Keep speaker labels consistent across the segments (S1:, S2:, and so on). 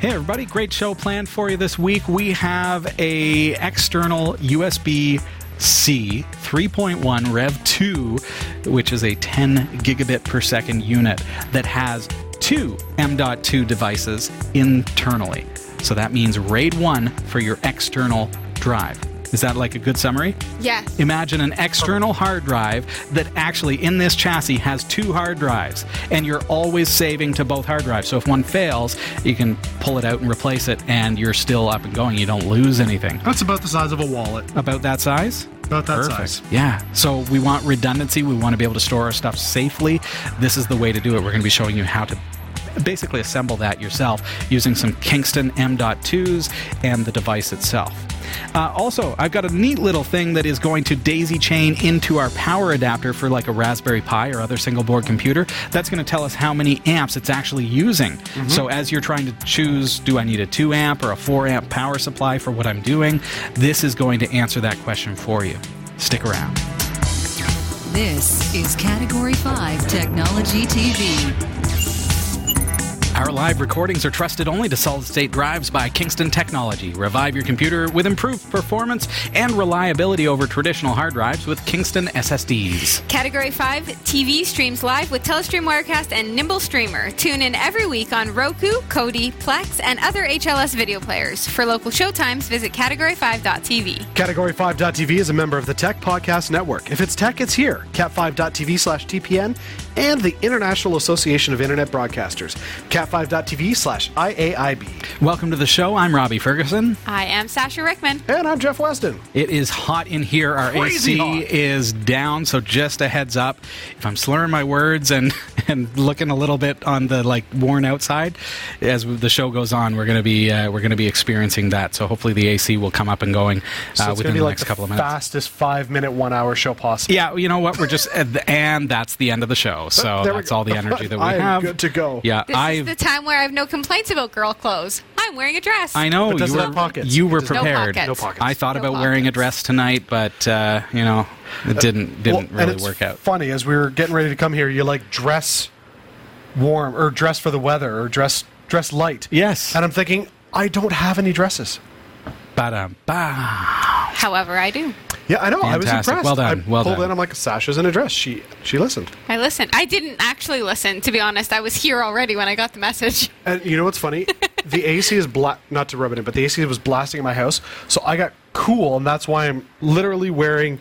S1: Hey everybody, great show planned for you this week. We have a external USB C 3.1 Rev 2, which is a 10 gigabit per second unit that has two M.2 devices internally. So that means RAID 1 for your external drive. Is that like a good summary?
S2: Yes.
S1: Imagine an external hard drive that actually in this chassis has two hard drives, and you're always saving to both hard drives. So if one fails, you can pull it out and replace it, and you're still up and going. You don't lose anything.
S3: That's about the size of a wallet.
S1: About that size?
S3: About that
S1: Perfect.
S3: size.
S1: Yeah. So we want redundancy. We want to be able to store our stuff safely. This is the way to do it. We're going to be showing you how to basically assemble that yourself using some Kingston M.2s and the device itself. Uh, also, I've got a neat little thing that is going to daisy chain into our power adapter for like a Raspberry Pi or other single board computer. That's going to tell us how many amps it's actually using. So as you're trying to choose, do I need a 2 amp or a 4 amp power supply for what I'm doing? This is going to answer that question for you. Stick around.
S4: This is Category 5 Technology TV.
S1: Our live recordings are trusted only to solid state drives by Kingston Technology. Revive your computer with improved performance and reliability over traditional hard drives with Kingston SSDs.
S2: Category 5 TV streams live with Telestream Wirecast and Nimble Streamer. Tune in every week on Roku, Kodi, Plex, and other HLS video players. For local showtimes, visit category5.tv.
S3: Category 5.tv is a member of the Tech Podcast Network. If it's tech, it's here. Cat5.tv slash TPN and the International Association of Internet Broadcasters. Cat5.tv slash IAIB.
S1: Welcome to the show. I'm Robbie Ferguson.
S2: I am Sasha Rickman.
S3: And I'm Jeff Weston.
S1: It is hot in here. Our
S3: Crazy
S1: AC
S3: hot.
S1: is down, so just a heads up. If I'm slurring my words and and looking a little bit on the like worn outside, as the show goes on, we're gonna be uh, we're gonna be experiencing that. So hopefully the AC will come up and going
S3: So
S1: uh,
S3: it's
S1: within
S3: going to be
S1: the
S3: like
S1: next
S3: the
S1: couple of minutes.
S3: fastest five minute, one hour show possible.
S1: Yeah, you know what? We're just and that's the end of the show. So
S3: There
S1: that's all the energy that we
S3: I am
S1: have.
S3: good to go.
S1: Yeah,
S2: This
S1: I
S2: is the time where I have no complaints about girl clothes. I'm wearing a dress.
S1: I know
S3: But
S1: you were
S3: have pockets?
S1: you were
S3: It does-
S2: No
S1: prepared.
S2: pockets.
S3: No pockets.
S1: I thought
S2: No
S1: about wearing a dress tonight, but uh, you know it didn't didn't
S3: Well, and
S1: really
S3: it's
S1: work out.
S3: Funny as we were getting ready to come here, you like dress warm or dress for the weather or dress dress light.
S1: Yes.
S3: And I'm thinking, I don't have any dresses.
S1: Ba-dum, ba.
S2: However, I do.
S3: Yeah, I know. I was impressed.
S1: Well done.
S3: I
S1: Well
S3: pulled
S1: done.
S3: in. I'm like, Sasha's in a dress. She she listened.
S2: I listened. I didn't actually listen, to be honest. I was here already when I got the message.
S3: And you know what's funny? the AC is bla- not to rub it in, but the AC was blasting in my house, so I got cool, and that's why I'm literally wearing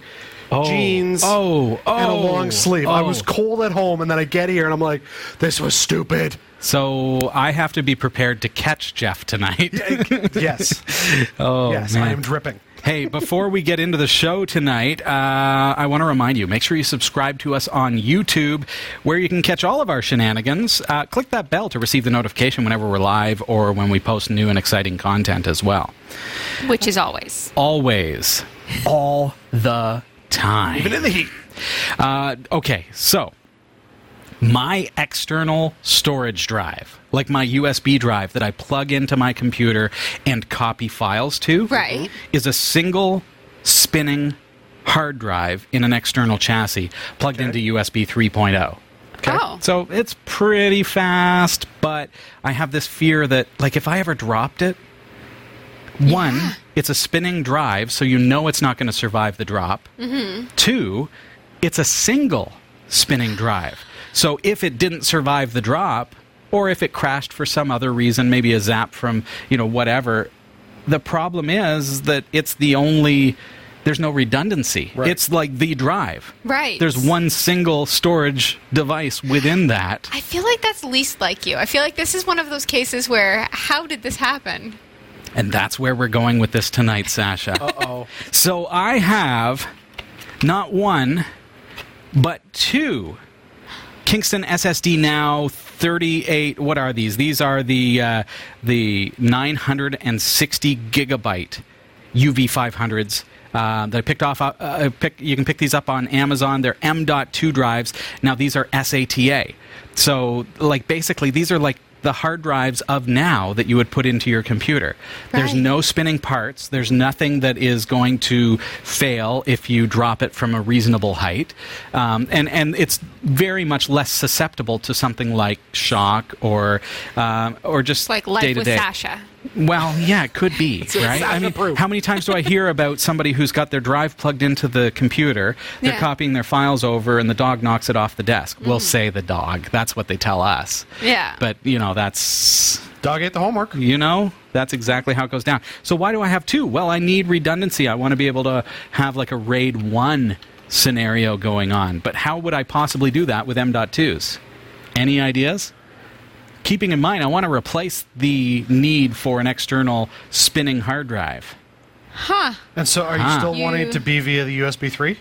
S3: oh. jeans
S1: Oh, oh,
S3: and a long oh. sleeve. I
S1: oh.
S3: was cold at home, and then I get here, and I'm like, this was stupid.
S1: So I have to be prepared to catch Jeff tonight.
S3: yes,
S1: oh
S3: yes,
S1: man.
S3: I am dripping.
S1: Hey, before we get into the show tonight, uh, I want to remind you make sure you subscribe to us on YouTube, where you can catch all of our shenanigans. Uh, click that bell to receive the notification whenever we're live or when we post new and exciting content as well.
S2: Which is always.
S1: Always, all the time.
S3: Even in the heat.
S1: Uh, okay, so my external storage drive, like my USB drive that I plug into my computer and copy files to,
S2: Right.
S1: is a single spinning hard drive in an external chassis plugged into USB 3.0.
S2: Oh.
S1: So it's pretty fast, but I have this fear that, like, if I ever dropped it, one, it's a spinning drive, so you know it's not going to survive the drop. Mm-hmm. Two, it's a single spinning drive. So if it didn't survive the drop, or if it crashed for some other reason, maybe a zap from, you know, whatever, the problem is that it's the only. There's no redundancy.
S3: Right.
S1: It's like the drive.
S2: Right.
S1: There's one single storage device within that.
S2: I feel like that's least like you. I feel like this is one of those cases where, how did this happen?
S1: And that's where we're going with this tonight, Sasha.
S3: Oh,
S1: So I have not one, but two Kingston SSD now 38. What are these? These are the uh, the 960 gigabyte UV500s. Uh, that I picked off. Uh, uh, pick, you can pick these up on Amazon. They're M.2 drives. Now these are SATA. So, like, basically, these are like the hard drives of now that you would put into your computer. There's no spinning parts. There's nothing that is going to fail if you drop it from a reasonable height, um, and and it's very much less susceptible to something like shock or um, or just
S2: like life
S1: day to
S2: with. Sasha.
S1: Well, yeah, it could be, right? I mean,
S3: Sasha-proof.
S1: how many times do I hear about somebody who's got their drive plugged into the computer, they're
S2: Yeah.
S1: copying their files over, and the dog knocks it off the desk? We'll mm. say the dog. That's what they tell us.
S2: Yeah.
S1: But, you know, that's
S3: Dog ate the homework.
S1: you know that's exactly how it goes down so why do i have two well i need redundancy i want to be able to have like a raid 1 scenario going on but how would i possibly do that with m.2s any ideas keeping in mind i want to replace the need for an external spinning hard drive
S2: Huh.
S3: And so, are you
S1: Ah.
S3: still
S2: You-
S3: wanting it to be via the USB 3?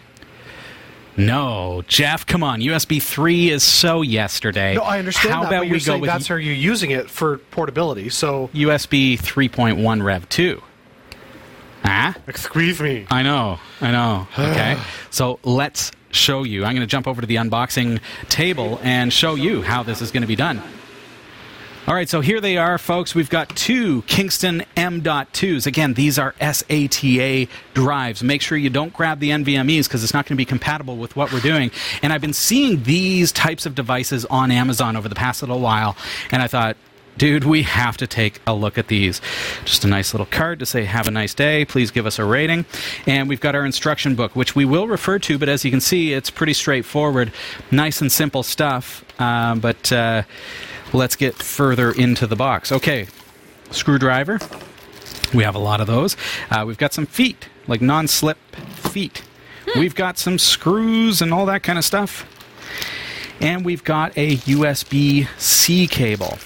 S1: no jeff come on usb 3 is so yesterday
S3: No, I understand
S1: how
S3: that.
S1: about
S3: but you're
S1: we go
S3: saying
S1: with
S3: that's how you're using it for portability. So,
S1: usb 3.1 rev 2 ah
S3: excuse me.
S1: I know, I know. Okay. so let's show you. I'm going to jump over to the unboxing table and show you how this is going to be done. All right, so here they are, folks. We've got two Kingston M.2s. Again, these are SATA drives. Make sure you don't grab the NVMEs because it's not going to be compatible with what we're doing. And I've been seeing these types of devices on Amazon over the past little while, and I thought, dude, we have to take a look at these. Just a nice little card to say, have a nice day. Please give us a rating. And we've got our instruction book, which we will refer to, but as you can see, it's pretty straightforward. Nice and simple stuff. Um, but uh, let's get further into the box. Okay, screwdriver. We have a lot of those. Uh, we've got some feet, like non slip feet. We've got some screws and all that kind of stuff. And we've got a USB C cable.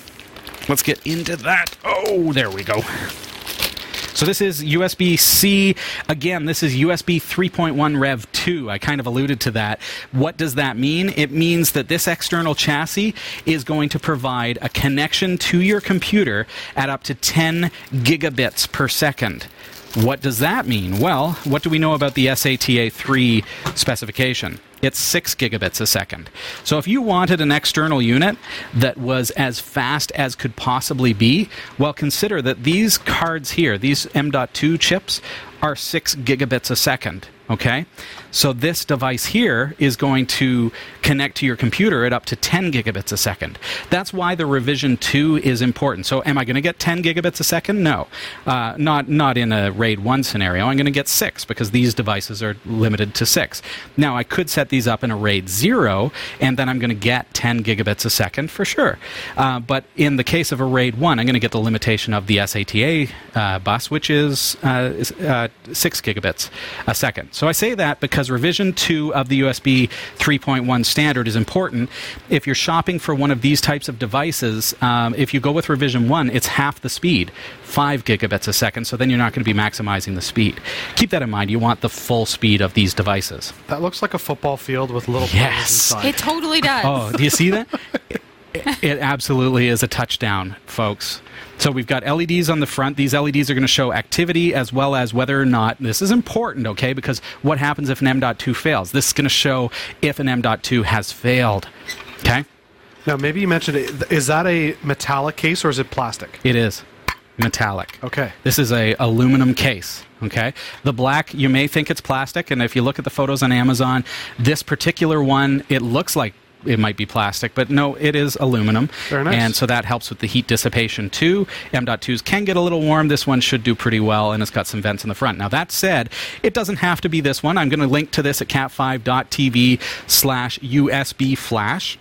S1: Let's get into that. Oh, there we go. So this is USB C. Again, this is USB 3.1 Rev 2. I kind of alluded to that. What does that mean? It means that this external chassis is going to provide a connection to your computer at up to 10 gigabits per second. What does that mean? Well, what do we know about the SATA 3 specification? It's 6 gigabits a second. So if you wanted an external unit that was as fast as could possibly be, well, consider that these cards here, these M.2 chips, are 6 gigabits a second. Okay? So this device here is going to connect to your computer at up to 10 gigabits a second. That's why the revision 2 is important. So am I going to get 10 gigabits a second? No. Uh, not, not in a RAID 1 scenario. I'm going to get 6 because these devices are limited to 6. Now, I could set these up in a RAID 0 and then I'm going to get 10 gigabits a second for sure. Uh, but in the case of a RAID 1, I'm going to get the limitation of the SATA uh, bus, which is, uh, is uh, 6 gigabits a second. So I say that because revision 2 of the USB 3.1 standard is important. If you're shopping for one of these types of devices, um, if you go with revision 1, it's half the speed, 5 gigabits a second, so then you're not going to be maximizing the speed. Keep that in mind. You want the full speed of these devices.
S3: That looks like a football field with little
S1: Yes.
S3: players inside.
S2: It totally does.
S1: Oh, do you see that? it, it absolutely is a touchdown, folks. So we've got LEDs on the front. These LEDs are going to show activity as well as whether or not this is important, okay? Because what happens if an M.2 fails? This is going to show if an M.2 has failed. Okay?
S3: Now, maybe you mentioned it. Is that a metallic case or is it plastic?
S1: It is metallic.
S3: Okay.
S1: This is a aluminum case. Okay. The black, you may think it's plastic, and if you look at the photos on Amazon, this particular one, it looks like it might be plastic, but no, it is aluminum.
S3: Very nice.
S1: And so that helps with the heat dissipation too. M.2s can get a little warm. This one should do pretty well, and it's got some vents in the front. Now that said, it doesn't have to be this one. I'm going to link to this at cat5.tv slash USB flash.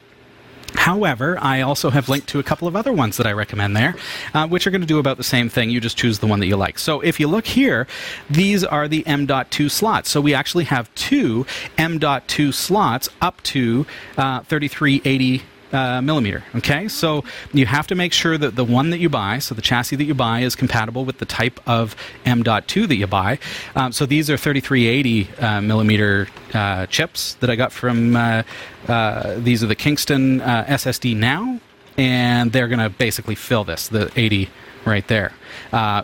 S1: However, I also have linked to a couple of other ones that I recommend there, uh, which are going to do about the same thing. You just choose the one that you like. So if you look here, these are the M.2 slots. So we actually have two M.2 slots up to uh, 3380 uh, millimeter. Okay, so you have to make sure that the one that you buy, so the chassis that you buy, is compatible with the type of M.2 that you buy. Um, so these are 3380 uh, millimeter uh, chips that I got from. Uh, uh, these are the Kingston uh, SSD now, and they're going to basically fill this the 80 right there.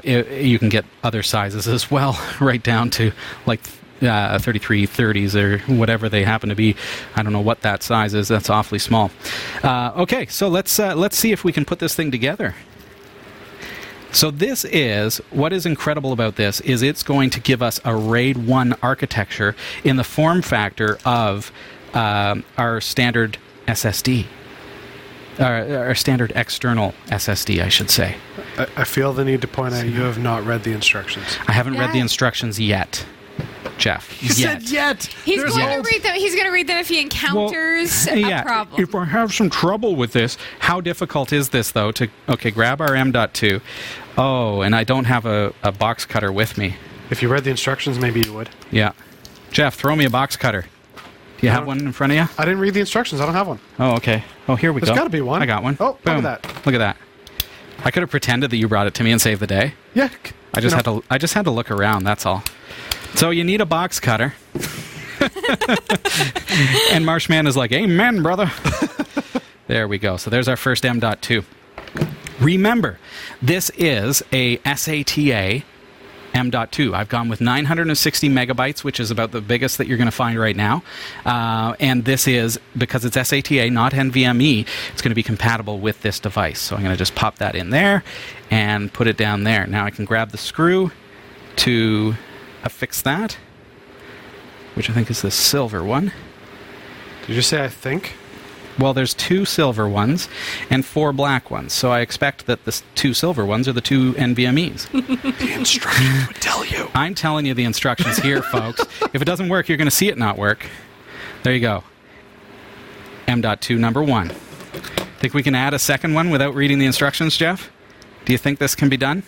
S1: It, you can get other sizes as well, right down to like uh, 3330s or whatever they happen to be. I don't know what that size is. That's awfully small. Uh, okay, so let's uh, let's see if we can put this thing together. So this is what is incredible about this is it's going to give us a RAID 1 architecture in the form factor of um, our standard SSD. Our, our standard external SSD, I should say.
S3: I, I feel the need to point out you have not read the instructions.
S1: I haven't read the instructions yet, Jeff.
S3: You said yet.
S2: He's
S3: There's
S2: going
S3: hope.
S2: to read them. He's going to read them if he encounters a problem.
S1: If I have some trouble with this, how difficult is this though? To okay, grab our M.2. Oh, and I don't have a, a box cutter with me.
S3: If you read the instructions, maybe you would.
S1: Yeah, Jeff, throw me a box cutter. Do you have
S3: No.
S1: one in front of you?
S3: I didn't read the instructions. I don't have one.
S1: Oh, okay. Oh, here we
S3: There's
S1: go.
S3: gotta be one.
S1: I got one.
S3: Oh, look at
S1: Boom.
S3: that.
S1: Look at that. I could have pretended that you brought it to me and saved the day.
S3: Yeah.
S1: I just had to. I just had to look around. That's all. So you need a box cutter. and Marshman is like, "Amen, brother." there we go. So there's our first M.2. Remember, this is a SATA M.2. I've gone with 960 megabytes, which is about the biggest that you're going to find right now. Uh, and this is, because it's SATA, not NVMe, it's going to be compatible with this device. So I'm going to just pop that in there and put it down there. Now I can grab the screw to affix that, which I think is the silver one.
S3: Did you say I think?
S1: Well, there's two silver ones and four black ones, so I expect that the s- two silver ones are the two NVMe's.
S3: The instructions would tell you.
S1: I'm telling you the instructions here, folks. If it doesn't work, you're going to see it not work. There you go. M.2 number one. Think we can add a second one without reading the instructions, Jeff? Do you think this can be done?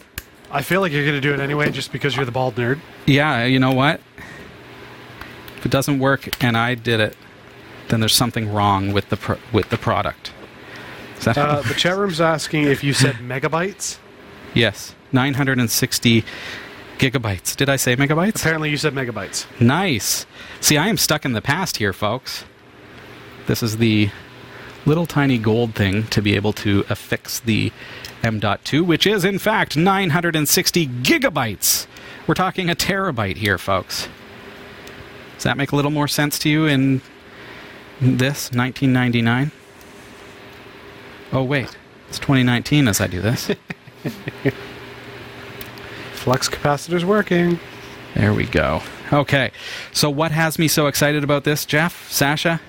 S3: I feel like you're going to do it anyway just because you're the bald nerd.
S1: Yeah, you know what? If it doesn't work and I did it, then there's something wrong with the pro- with the product. Is that
S3: Uh, the chat room's asking if you said megabytes.
S1: yes, 960 gigabytes. Did I say megabytes?
S3: Apparently, you said megabytes.
S1: Nice. See, I am stuck in the past here, folks. This is the little tiny gold thing to be able to affix the M.2, which is in fact 960 gigabytes. We're talking a terabyte here, folks. Does that make a little more sense to you in this 1999? Oh wait, it's 2019 as I do this.
S3: Flux capacitor's working.
S1: There we go. Okay, so what has me so excited about this, Jeff, Sasha?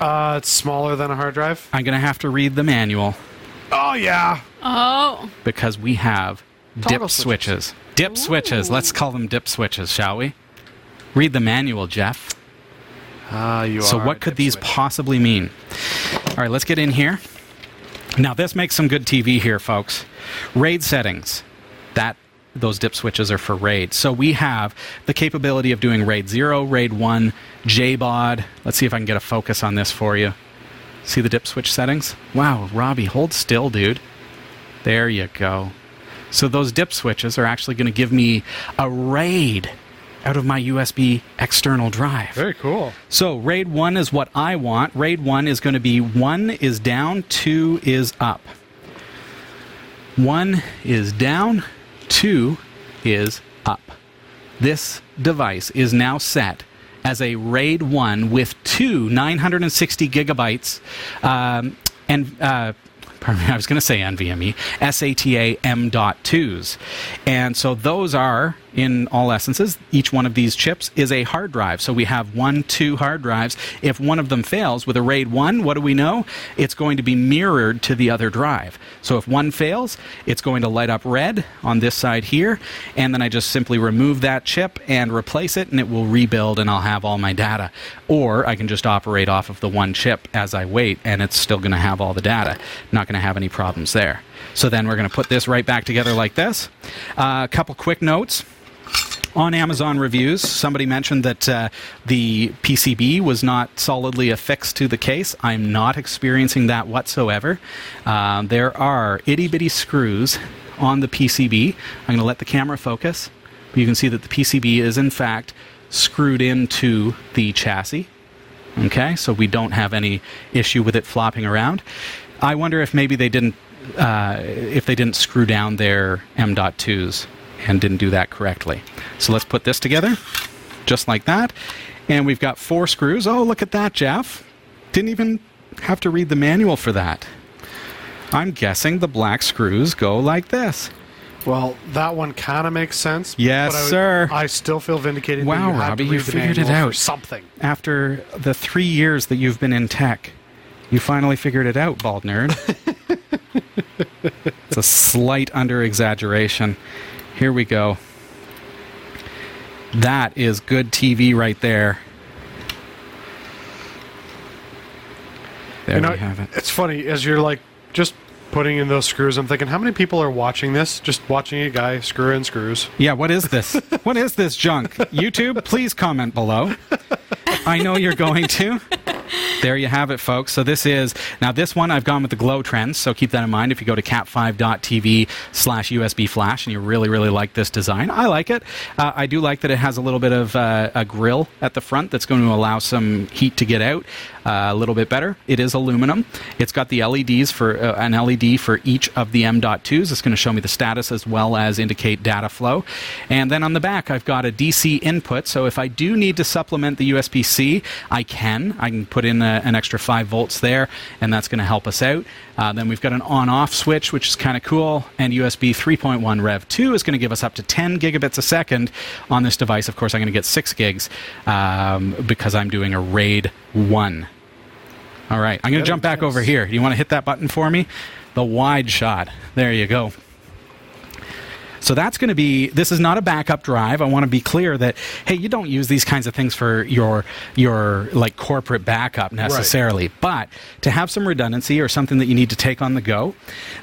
S3: Uh, it's smaller than a hard drive.
S1: I'm going to have to read the manual
S3: Oh yeah.
S2: oh.
S1: because we have
S3: Toggle
S1: dip switches. Dip switches. Let's call them dip switches, shall we? Read the manual, Jeff.
S3: Ah, you
S1: So,
S3: are.
S1: what could these
S3: switch.
S1: possibly mean? All right, let's get in here. Now, this makes some good TV here, folks. RAID settings. That those dip switches are for RAID. So we have the capability of doing RAID 0, RAID 1, JBOD. Let's see if I can get a focus on this for you. See the dip switch settings? Wow, Robbie, hold still, dude. There you go. So those dip switches are actually going to give me a RAID out of my USB external drive.
S3: Very cool.
S1: So RAID 1 is what I want. RAID 1 is going to be 1 is down, 2 is up. 1 is down, 2 is up. This device is now set as a RAID 1 with two 960 gigabytes um, and uh, pardon me, I was going to say NVMe, SATA M.2s. And so those are, in all essences, each one of these chips is a hard drive. So we have one, two hard drives. If one of them fails with a RAID 1, what do we know? It's going to be mirrored to the other drive. So if one fails, it's going to light up red on this side here. And then I just simply remove that chip and replace it, and it will rebuild, and I'll have all my data. Or I can just operate off of the one chip as I wait, and it's still going to have all the data. Not going to have any problems there. So then we're going to put this right back together like this. Uh, a couple quick notes on Amazon reviews, somebody mentioned that uh, the PCB was not solidly affixed to the case. I'm not experiencing that whatsoever. Uh, there are itty bitty screws on the PCB. I'm going to let the camera focus. You can see that the PCB is, in fact, screwed into the chassis. Okay, so we don't have any issue with it flopping around. I wonder if maybe they didn't, uh, if they didn't screw down their M.2s and didn't do that correctly. So let's put this together. just like that. And we've got four screws. Oh, look at that, Jeff. Didn't even have to read the manual for that. I'm guessing the black screws go like this.
S3: Well, that one kind of makes sense.
S1: Yes,
S3: but I would-
S1: sir.
S3: I still feel vindicated.
S1: Wow,
S3: that you
S1: Robbie, you figured it out.
S3: Something.
S1: After the three years that you've been in tech, you finally figured it out, bald nerd. it's a slight under exaggeration. Here we go. That is good TV right there. There
S3: you know,
S1: we have it.
S3: it's funny as you're like just putting in those screws. I'm thinking, how many people are watching this? Just watching a guy screw in screws.
S1: Yeah, what is this? what is this junk? YouTube, please comment below. I know you're going to. There you have it, folks. So this is now this one I've gone with the Glotrends. So keep that in mind. If you go to cat5.tv slash USB flash and you really really like this design, I like it. Uh, I do like that it has a little bit of uh, a grill at the front that's going to allow some heat to get out uh, a little bit better. It is aluminum. It's got the LEDs for uh, an LED for each of the M.2s. It's going to show me the status as well as indicate data flow. And then on the back, I've got a DC input. So if I do need to supplement the USB C, I can. I can put in a, an extra 5 volts there, and that's going to help us out. Uh, then we've got an on off switch, which is kind of cool. And USB 3.1 Rev 2 is going to give us up to 10 gigabits a second on this device. Of course, I'm going to get 6 gigs um, because I'm doing a RAID 1. All right, I'm going to jump back over here. You want to hit that button for me? The wide shot. There you go. So that's going to be. This is not a backup drive. I want to be clear that hey, you don't use these kinds of things for your your like corporate backup necessarily, but to have some redundancy or something that you need to take on the go,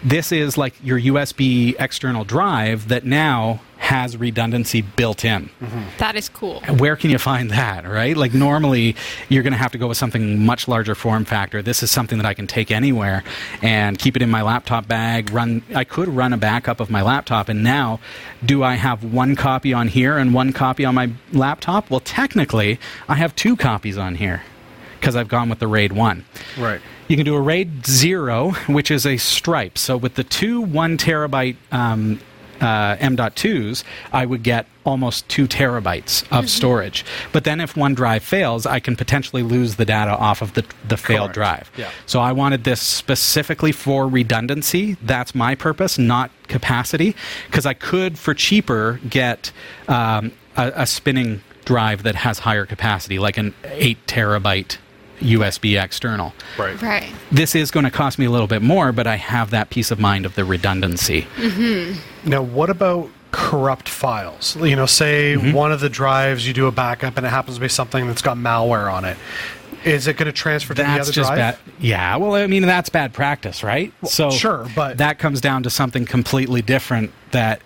S1: this is like your USB external drive that now has redundancy built in
S2: That is cool.
S1: where can you find that right like normally you're going to have to go with something much larger form factor this is something that i can take anywhere and keep it in my laptop bag run i could run a backup of my laptop and now do i have one copy on here and one copy on my laptop well technically i have two copies on here because i've gone with the raid 1
S3: Right.
S1: you can do a RAID 0, which is a stripe. So with the two one terabyte um, uh, M.2s, I would get almost two terabytes of storage. But then if one drive fails, I can potentially lose the data off of the, the failed
S3: Correct.
S1: drive.
S3: Yeah.
S1: So I wanted this specifically for redundancy. That's my purpose, not capacity. Because I could, for cheaper, get um, a, a spinning drive that has higher capacity, like an 8 terabyte USB external.
S3: Right.
S2: Right.
S1: This is going to cost me a little bit more, but I have that peace of mind of the redundancy.
S3: Now, what about corrupt files? You know, say
S1: Mm-hmm.
S3: one of the drives you do a backup and it happens to be something that's got malware on it. Is it going to transfer to the other
S1: just
S3: drive?
S1: bad. Yeah, well, I mean, that's bad practice, right? so
S3: sure, but-
S1: that comes down to something completely different. That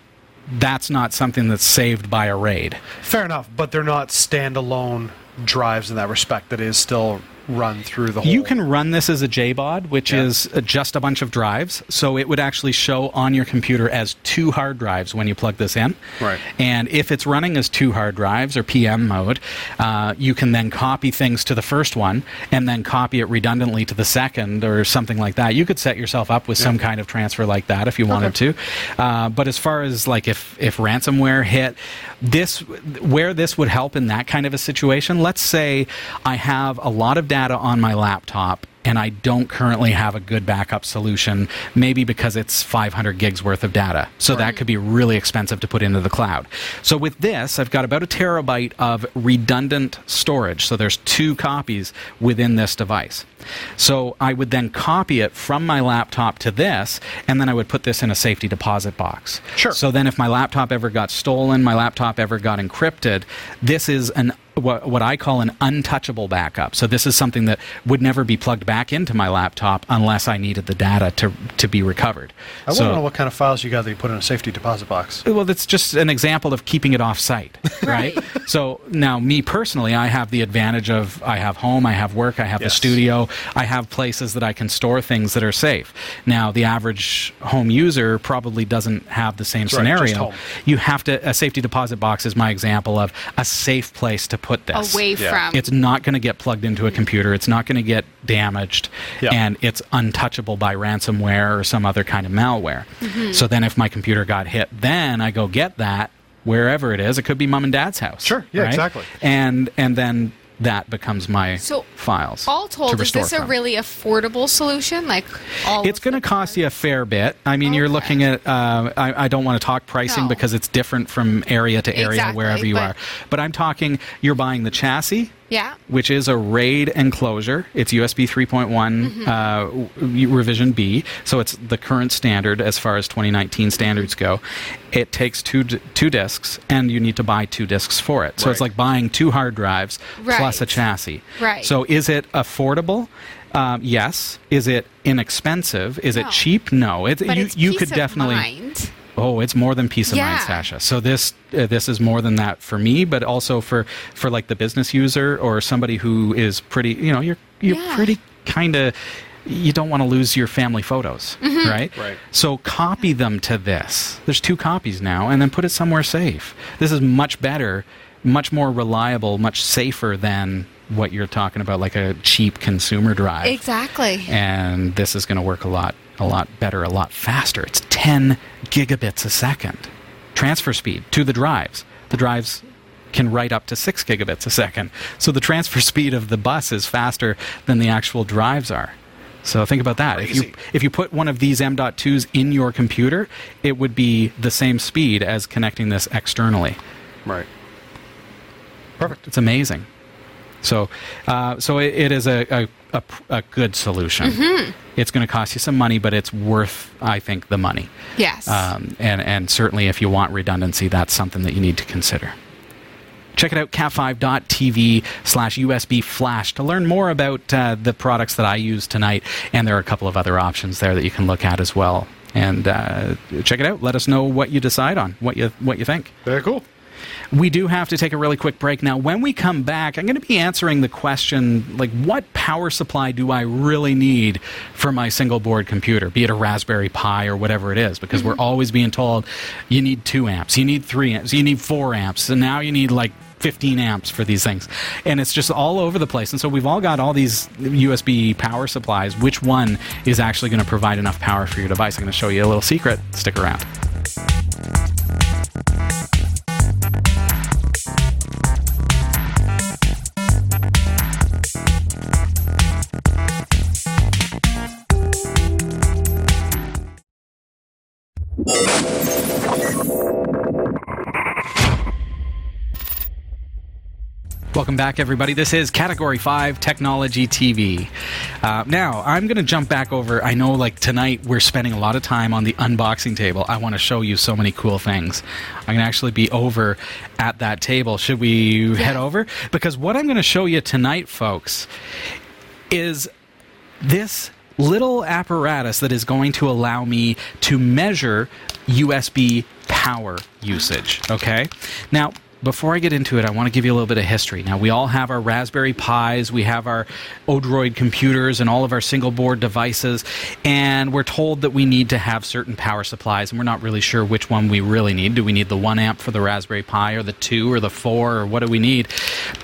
S1: that's not something that's saved by a raid.
S3: Fair enough, but they're not standalone drives in that respect. That is still run through the whole.
S1: You can run this as a JBOD, which
S3: Yeah.
S1: is just a bunch of drives. So it would actually show on your computer as two hard drives when you plug this in.
S3: Right.
S1: And if it's running as two hard drives or PM mode, uh, you can then copy things to the first one and then copy it redundantly to the second or something like that. You could set yourself up with some kind of transfer like that if you wanted to. Uh, but as far as like if if ransomware hit, this where this would help in that kind of a situation. Let's say I have a lot of data on my laptop and I don't currently have a good backup solution, maybe because it's 500 gigs worth of data. So that could be really expensive to put into the cloud. So with this, I've got about a terabyte of redundant storage. So there's two copies within this device. So I would then copy it from my laptop to this, and then I would put this in a safety deposit box.
S3: Sure.
S1: So then if my laptop ever got stolen, my laptop ever got encrypted, this is an what, what I call an untouchable backup. So this is something that would never be plugged back into my laptop unless I needed the data to to be recovered.
S3: I want to know what kind of files you got that you put in a safety deposit box.
S1: well, that's just an example of keeping it off site, right?
S2: Right.
S1: so now, me personally, I have the advantage of I have home, I have work, I have the studio, I have places that I can store things that are safe. Now, the average home user probably doesn't have the same
S3: That's right,
S1: scenario.
S3: home.
S1: You have to a safety deposit box is my example of a safe place to put this.
S2: Away
S3: Yeah.
S2: from.
S1: It's not going to get plugged into a computer. It's not going to get damaged,
S3: Yeah.
S1: and it's untouchable by ransomware or some other kind of malware. Mm-hmm. So then, if my computer got hit, then I go get that wherever it is. It could be mom and dad's house.
S3: Sure. Yeah,
S1: right?
S3: exactly.
S1: And and then that becomes my
S2: So,
S1: files.
S2: All
S1: to
S2: told, is
S1: restore
S2: this a really affordable solution? Like all
S1: It's going to cost you a fair bit. I mean, you're looking at. Uh, I, I don't want to talk pricing
S2: No.
S1: because it's different from area to area
S2: Exactly,
S1: wherever you
S2: but-
S1: are. But I'm talking. You're buying the chassis.
S2: Yeah.
S1: Which is a RAID enclosure. It's USB 3.1
S2: Mm-hmm.
S1: uh, revision B, so it's the current standard as far as 2019 standards go. It takes two d- two discs, and you need to buy two discs for it. So it's like buying two hard drives plus a chassis.
S2: Right.
S1: So is it affordable? Um, yes. Is it inexpensive? Is it cheap? No. It,
S2: But
S1: you
S2: it's
S1: you
S2: peace
S1: could
S2: of
S1: definitely.
S2: mind.
S1: Oh, it's more than peace of mind,
S2: Yeah.
S1: Sasha. So this uh, this is more than that for me, but also for for like the business user or somebody who is pretty. You know, you're you're
S2: Yeah.
S1: pretty kind of. You don't want to lose your family photos,
S2: Mm-hmm.
S1: right?
S3: Right.
S1: So copy them to this. There's two copies now, and then put it somewhere safe. This is much better, much more reliable, much safer than what you're talking about, like a cheap consumer drive
S2: Exactly.
S1: and this is going to work a lot a lot better a lot faster it's 10 gigabits a second. Transfer speed to the drives. The drives can write up to 6 gigabits a second. So the transfer speed of the bus is faster than the actual drives are. So think about that. If you if you put one of these m.2s in your computer it would be the same speed as connecting this externally.
S3: Right. Perfect.
S1: it's amazing. So, uh, so it, it is a, a, a, a good solution.
S2: Mm-hmm.
S1: It's going to cost you some money, but it's worth, I think, the money.
S2: yes.
S1: Um, and, and certainly, if you want redundancy, that's something that you need to consider. Check it out, cat5.tv slash USB flash to learn more about uh, the products that I use tonight. And there are a couple of other options there that you can look at as well. And uh, check it out. Let us know what you decide on, what you, what you think.
S3: Very cool.
S1: We do have to take a really quick break now. When we come back, I'm going to be answering the question like, what power supply do I really need for my single board computer, be it a Raspberry Pi or whatever it is? Because we're mm-hmm. always being told you need two amps, you need three amps, you need four amps, and now you need like 15 amps for these things. And it's just all over the place. And so we've all got all these USB power supplies. Which one is actually going to provide enough power for your device? I'm going to show you a little secret. Stick around. Welcome back, everybody. This is Category 5 Technology TV. Uh, now, I'm going to jump back over. I know, like, tonight we're spending a lot of time on the unboxing table. I want to show you so many cool things. I'm going to actually be over at that table. Should we head over? Because what I'm going to show you tonight, folks, is this little apparatus that is going to allow me to measure USB power usage. Okay? Now, before I get into it, I want to give you a little bit of history. Now, we all have our Raspberry Pis, we have our Odroid computers, and all of our single board devices, and we're told that we need to have certain power supplies, and we're not really sure which one we really need. Do we need the one amp for the Raspberry Pi, or the two, or the four, or what do we need?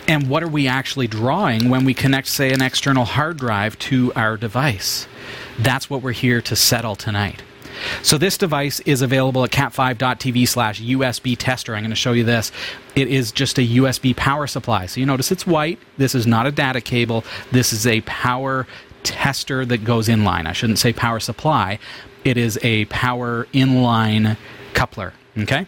S1: And what are we actually drawing when we connect, say, an external hard drive to our device? That's what we're here to settle tonight. So this device is available at cat5.tv slash USB tester. I'm going to show you this. It is just a USB power supply. So you notice it's white. This is not a data cable. This is a power tester that goes inline. I shouldn't say power supply. It is a power inline coupler. Okay?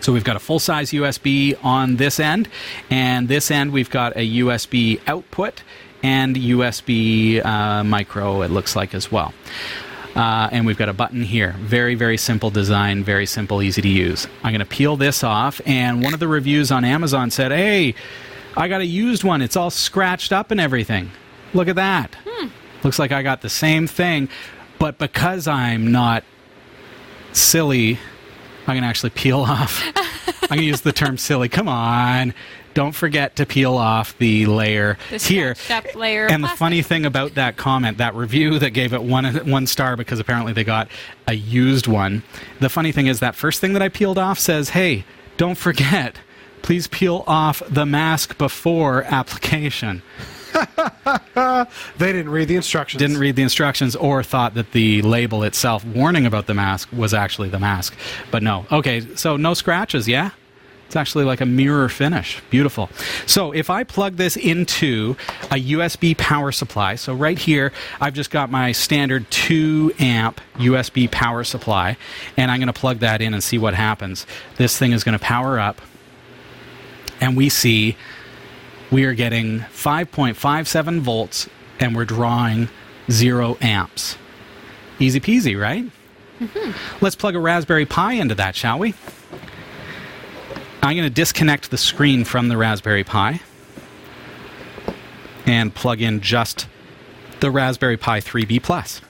S1: So we've got a full size USB on this end, and this end we've got a USB output and USB uh, micro, it looks like as well. Uh, and we've got a button here. Very, very simple design, very simple, easy to use. I'm going to peel this off, and one of the reviews on Amazon said, Hey, I got a used one. It's all scratched up and everything. Look at that. Looks like I got the same thing, but because I'm not silly, I'm going to actually peel off. I'm going to use the term silly. Come on. Don't forget to peel off the layer
S2: The
S1: here.
S2: scratched up layer
S1: and the
S2: plastic.
S1: funny thing about that comment, that review that gave it one one star because apparently they got a used one. The funny thing is that first thing that I peeled off says, "Hey, don't forget, please peel off the mask before application."
S3: They didn't read the instructions.
S1: Didn't read the instructions or thought that the label itself warning about the mask was actually the mask. But no. Okay, so no scratches, yeah? It's actually like a mirror finish. Beautiful. So if I plug this into a USB power supply, so right here, I've just got my standard 2 amp USB power supply, and I'm going to plug that in and see what happens. This thing is going to power up, and we see we are getting 5.57 volts, and we're drawing 0 amps. Easy peasy, right? Mm-hmm. Let's plug a Raspberry Pi into that, shall we? I'm going to disconnect the screen from the Raspberry Pi and plug in just the Raspberry Pi 3B Plus.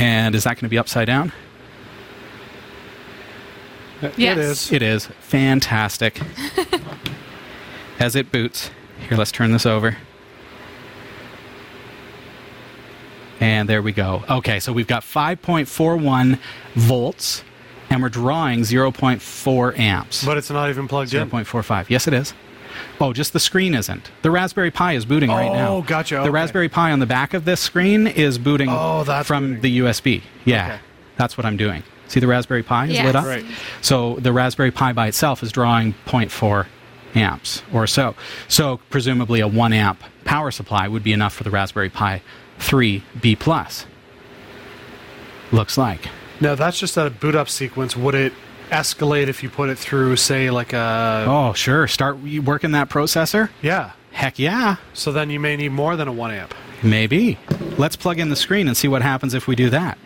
S1: And is that going to be upside down?
S2: Uh, yes.
S3: It is.
S1: It is fantastic. As it boots, here, let's turn this over. And there we go. Okay, so we've got 5.41 volts, and we're drawing 0.4 amps.
S3: But it's not even plugged in.
S1: 0.45. Yes, it is. Oh, just the screen isn't. The Raspberry Pi is booting right now.
S3: Oh, gotcha,
S1: The. Raspberry Pi on the back of this screen is booting
S3: Oh, that's
S1: from
S3: booting.
S1: the USB. Yeah,
S3: Okay.
S1: that's what I'm doing. See the Raspberry Pi is
S2: Yes.
S1: lit up?
S3: Right.
S1: So the Raspberry Pi by itself is drawing 0.4 amps or so. So presumably a 1 amp power supply would be enough for the Raspberry Pi 3B plus. Looks like.
S3: Now that's just a boot up sequence. Would it escalate if you put it through, say, like a?
S1: Oh, sure. Start working that processor?
S3: Yeah.
S1: Heck yeah.
S3: So then you may need more than a one amp.
S1: Maybe. Let's plug in the screen and see what happens if we do that.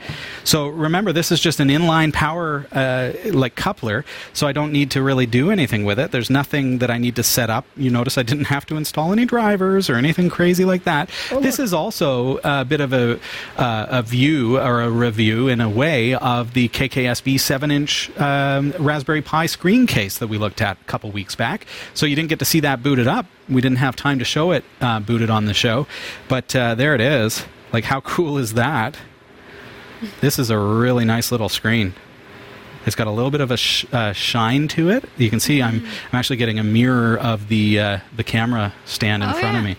S1: So remember, this is just an inline power uh, like coupler, so I don't need to really do anything with it. There's nothing that I need to set up. You notice I didn't have to install any drivers or anything crazy like that. this is also a bit of a, uh, a view or a review in a way of the KKSB 7-inch um, Raspberry Pi screen case that we looked at a couple weeks back. So you didn't get to see that booted up. We didn't have time to show it uh, booted on the show, but uh, there it is. Like, how cool is that? This is a really nice little screen. It's got a little bit of a sh- uh, shine to it. You can see I'm, I'm actually getting a mirror of the uh, the camera stand in
S2: Oh,
S1: front of me,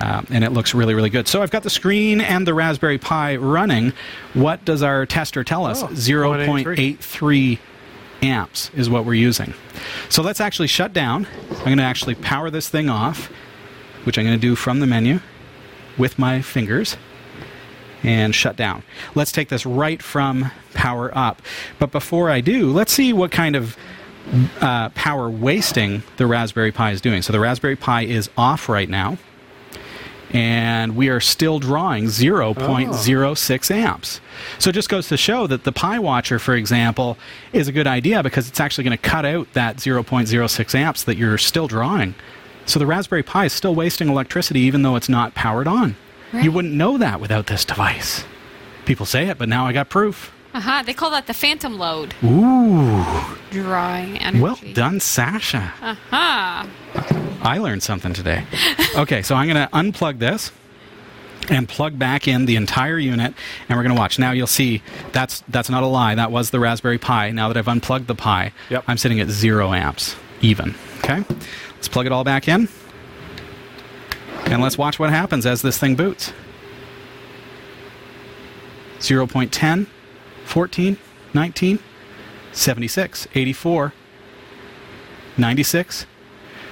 S1: um, and it looks really really good. So I've got the screen and the Raspberry Pi running. What does our tester tell us?
S3: Oh,
S1: 0.83 amps is what we're using. So let's actually shut down. I'm going to actually power this thing off, which I'm going to do from the menu with my fingers and shut down. Let's take this right from power up. But before I do, let's see what kind of uh, power wasting the Raspberry Pi is doing. So the Raspberry Pi is off right now, and we are still drawing 0.06 amps. So it just goes to show that the Pi Watcher, for example, is a good idea because it's actually going to cut out that 0.06 amps that you're still drawing. So the Raspberry Pi is still wasting electricity even though it's not powered on. You wouldn't know that without this device. People say it, but now I got proof.
S2: Uh-huh. They call that the phantom load.
S1: Ooh,
S2: Drawing energy.
S1: well done, Sasha.
S2: Uh-huh.
S1: I learned something today. Okay, so I'm going to unplug this and plug back in the entire unit, and we're going to watch. Now you'll see that's that's not a lie. That was the Raspberry Pi. Now that I've unplugged the Pi,
S3: Yep.
S1: I'm sitting at zero amps, even. Okay, let's plug it all back in, and let's watch what happens as this thing boots. 0.10, 14, 19, 76, 84, 96.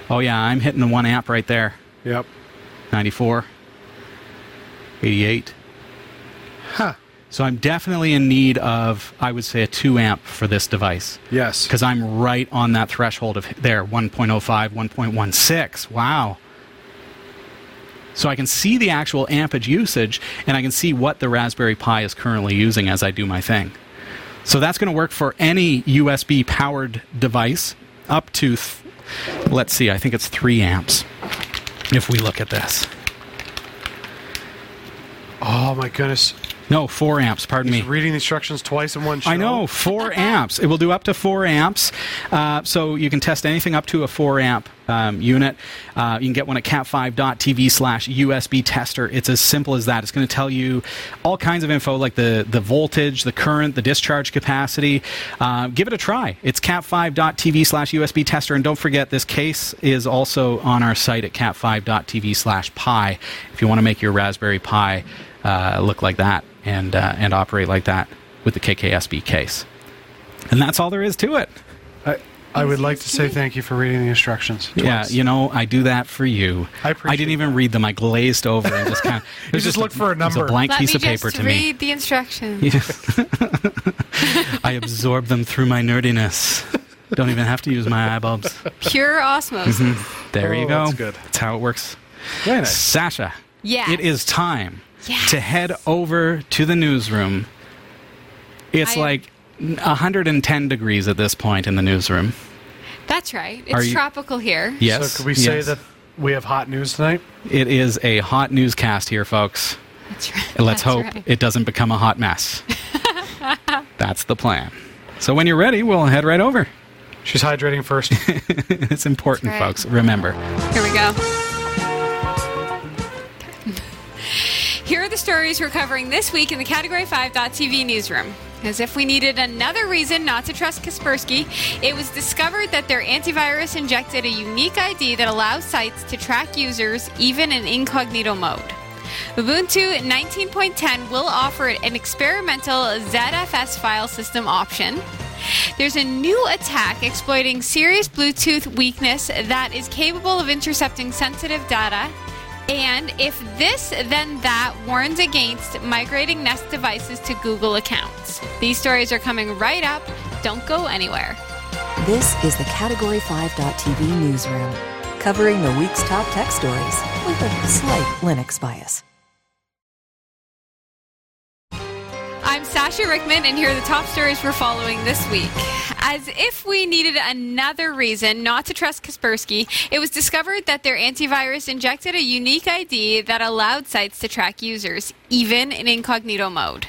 S1: Oh, yeah, I'm hitting the one amp right there.
S3: Yep.
S1: 94, 88.
S3: Huh.
S1: So I'm definitely in need of, I would say, a 2 amp for this device.
S3: Yes.
S1: Because I'm right on that threshold of there, 1.05, 1.16. Wow. So I can see the actual ampage usage, and I can see what the Raspberry Pi is currently using as I do my thing. So that's going to work for any USB powered device up to, th- let's see, I think it's 3 amps if we look at this.
S3: Oh my goodness.
S1: No, 4 amps, pardon me.
S3: Reading the instructions twice in one show.
S1: I know, four amps. It will do up to four amps. Uh, so you can test anything up to a four amp um, unit. Uh, you can get one at cat5.tv slash USB tester. It's as simple as that. It's going to tell you all kinds of info like the, the voltage, the current, the discharge capacity. Uh, give it a try. It's cat5.tv slash USB tester. And don't forget, this case is also on our site at cat5.tv slash pi if you want to make your Raspberry Pi uh, look like that and, uh, and operate like that with the KKSB case. And that's all there is to it.
S3: I, I would like to say thank you for reading the instructions.
S1: Yeah, you know, I do that for you.
S3: I appreciate
S1: didn't even read them. I glazed over and just kind of.
S3: You just looked for a number.
S1: It's
S3: number.
S1: a blank
S2: Let
S1: piece
S2: me
S1: of paper
S2: just
S1: to
S2: read the instructions.
S1: I absorb them through my nerdiness. Don't even have to use my eye bulbs.
S2: Pure osmosis.
S1: There you
S3: Oh,
S1: go.
S3: that's good.
S1: That's how it works.
S3: Very nice.
S1: Sasha,
S2: Yeah.
S1: it is time
S2: Yes.
S1: to head over to the newsroom. It's
S2: I
S1: like 110 degrees at this point in the newsroom.
S2: That's right.
S1: Are
S2: It's
S1: you-
S2: tropical here.
S1: Yes.
S3: So could we say
S1: yes.
S3: that we have hot news tonight?
S1: it is a hot newscast here, folks?
S2: That's right.
S1: Let's
S2: That's
S1: hope
S2: right.
S1: it doesn't become a hot mess. That's the plan. So when you're ready, we'll head right over.
S3: She's hydrating first.
S1: it's important,
S2: right.
S1: folks. Remember.
S2: Here we go. Here are the stories we're covering this week in the Category 5.tv newsroom. As if we needed another reason not to trust Kaspersky, it was discovered that their antivirus injected a unique ID that allows sites to track users even in incognito mode. Ubuntu 19.10 will offer an experimental ZFS file system option. There's a new attack exploiting serious Bluetooth weakness that is capable of intercepting sensitive data. And if this, then that warns against migrating Nest devices to Google accounts. These stories are coming right up. Don't go anywhere.
S5: This is the Category 5.tv newsroom, covering the week's top tech stories with a slight Linux bias.
S2: I'm Sasha Rickman, and here are the top stories we're following this week. As if we needed another reason not to trust Kaspersky, it was discovered that their antivirus injected a unique ID that allowed sites to track users, even in incognito mode.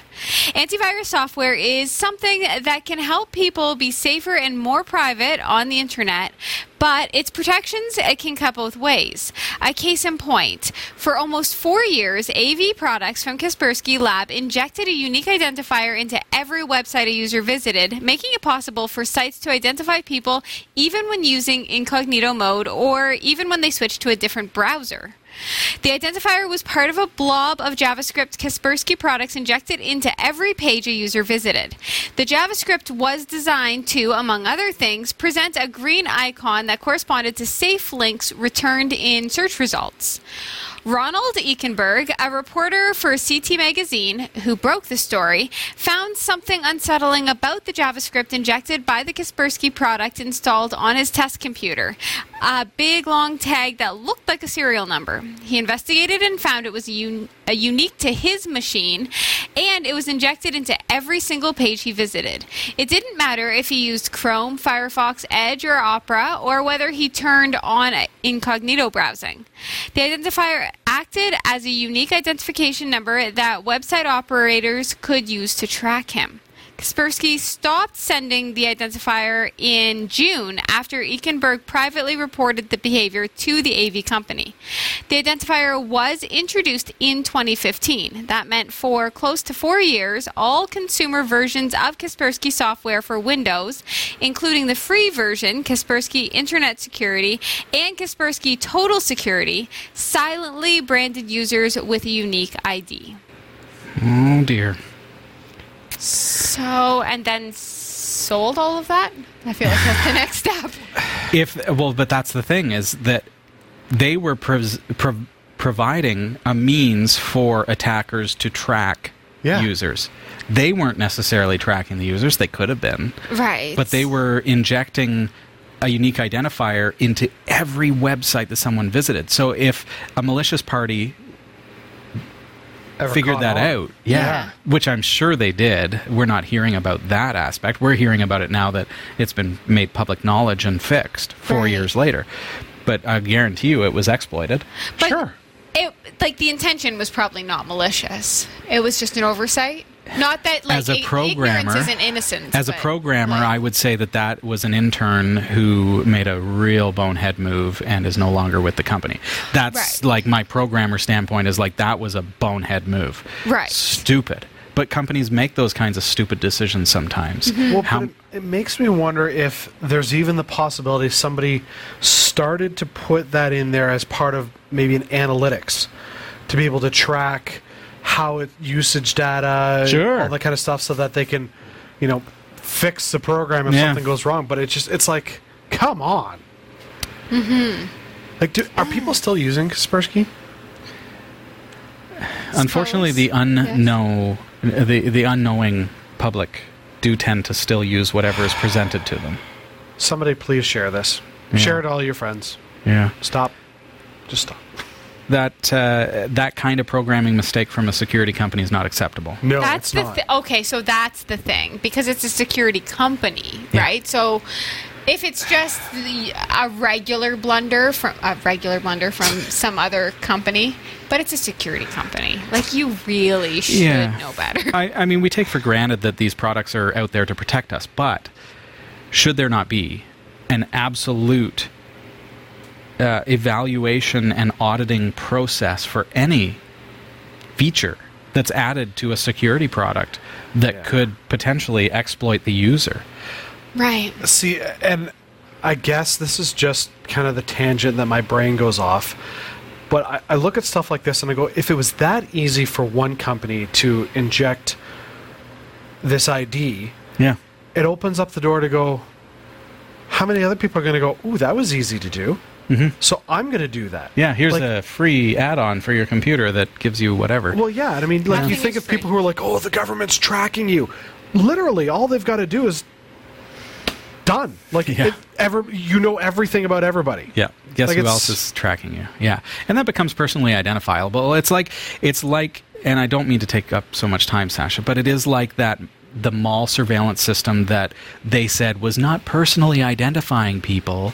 S2: Antivirus software is something that can help people be safer and more private on the internet, but its protections uh, can cut both ways. A case in point, for almost four years, AV products from Kaspersky Lab injected a unique identifier into every website a user visited, making it possible for sites to identify people even when using incognito mode or even when they switch to a different browser. The identifier was part of a blob of JavaScript Kaspersky products injected into every page a user visited. The JavaScript was designed to, among other things, present a green icon that corresponded to safe links returned in search results. Ronald Eikenberg, a reporter for CT Magazine who broke the story, found something unsettling about the JavaScript injected by the Kaspersky product installed on his test computer. A big long tag that looked like a serial number. He investigated and found it was un- a unique to his machine, and it was injected into every single page he visited. It didn't matter if he used Chrome, Firefox, Edge, or Opera, or whether he turned on incognito browsing. The identifier acted as a unique identification number that website operators could use to track him. Kaspersky stopped sending the identifier in June after Eikenberg privately reported the behavior to the AV company. The identifier was introduced in 2015. That meant for close to four years, all consumer versions of Kaspersky software for Windows, including the free version, Kaspersky Internet Security, and Kaspersky Total Security, silently branded users with a unique ID.
S1: Oh, dear.
S2: So, and then sold all of that? I feel like that's the next step.
S1: If well, but that's the thing is that they were pres- prov- providing a means for attackers to track
S3: Yeah.
S1: users. They weren't necessarily tracking the users; they could have been,
S2: Right.
S1: but they were injecting a unique identifier into every website that someone visited. So if a malicious party
S3: Ever
S1: figured that
S3: on?
S1: out. Yeah.
S2: Yeah.
S1: Which I'm sure they did. We're not hearing about that aspect. We're hearing about it now that it's been made public knowledge and fixed four
S2: Right.
S1: years later. But I guarantee you it was exploited.
S2: But
S3: Sure.
S2: It, like the intention was probably not malicious. It was just an oversight. Not that like
S1: as a
S2: i-
S1: programmer,
S2: ignorance isn't innocence.
S1: as a programmer,
S2: like,
S1: I would say that that was an intern who made a real bonehead move and is no longer with the company. That's
S2: Right.
S1: like my programmer standpoint is like that was a bonehead move.
S2: Right.
S1: Stupid. But companies make those kinds of stupid decisions sometimes.
S2: Mm-hmm.
S3: Well,
S1: How,
S3: it, it makes me wonder if there's even the possibility somebody started to put that in there as part of maybe an analytics to be able to track how it usage data,
S1: Sure.
S3: all that kind of stuff, so that they can, you know, fix the program if
S1: Yeah.
S3: something goes wrong. But it just it's like come on. Mm-hmm. Like, do, are people still using Kaspersky?
S1: Unfortunately, the unknow, the the unknowing public do tend to still use whatever is presented to them.
S3: Somebody please share this.
S1: Yeah.
S3: Share it to all your friends.
S1: Yeah.
S3: Stop. Just stop.
S1: That uh, that kind of programming mistake from a security company is not acceptable.
S3: No,
S2: That's
S3: it's
S2: the
S3: not.
S2: thi- okay. So that's the thing because it's a security company,
S1: Yeah.
S2: right? So if it's just the, a regular blunder from a regular blunder from some other company, but it's a security company, like you really should
S1: Yeah.
S2: know better.
S1: I, I mean, we take for granted that these products are out there to protect us, but should there not be an absolute uh, evaluation and auditing process for any feature that's added to a security product that
S3: Yeah.
S1: could potentially exploit the user?
S2: right.
S3: See, and I guess this is just kind of the tangent that my brain goes off. But I, I look at stuff like this and I go, if it was that easy for one company to inject this ID,
S1: Yeah.
S3: it opens up the door to go, how many other people are going to go, ooh, that was easy to do? Mm-hmm. So I'm going to do that.
S1: Yeah, here's
S3: Like-
S1: a free add-on for your computer that gives you whatever.
S3: Well, yeah, and I mean, like
S2: Nothing
S3: you think of people who are like, "Oh, the government's tracking you." Literally, all they've got to do is done. Like,
S1: Yeah.
S3: it, ever you know everything about everybody.
S1: Yeah. Guess
S3: Like
S1: who
S3: it's-
S1: else is tracking you? Yeah. And that becomes personally identifiable. It's like it's like and I don't mean to take up so much time, Sasha, but it is like that the mall surveillance system that they said was not personally identifying people,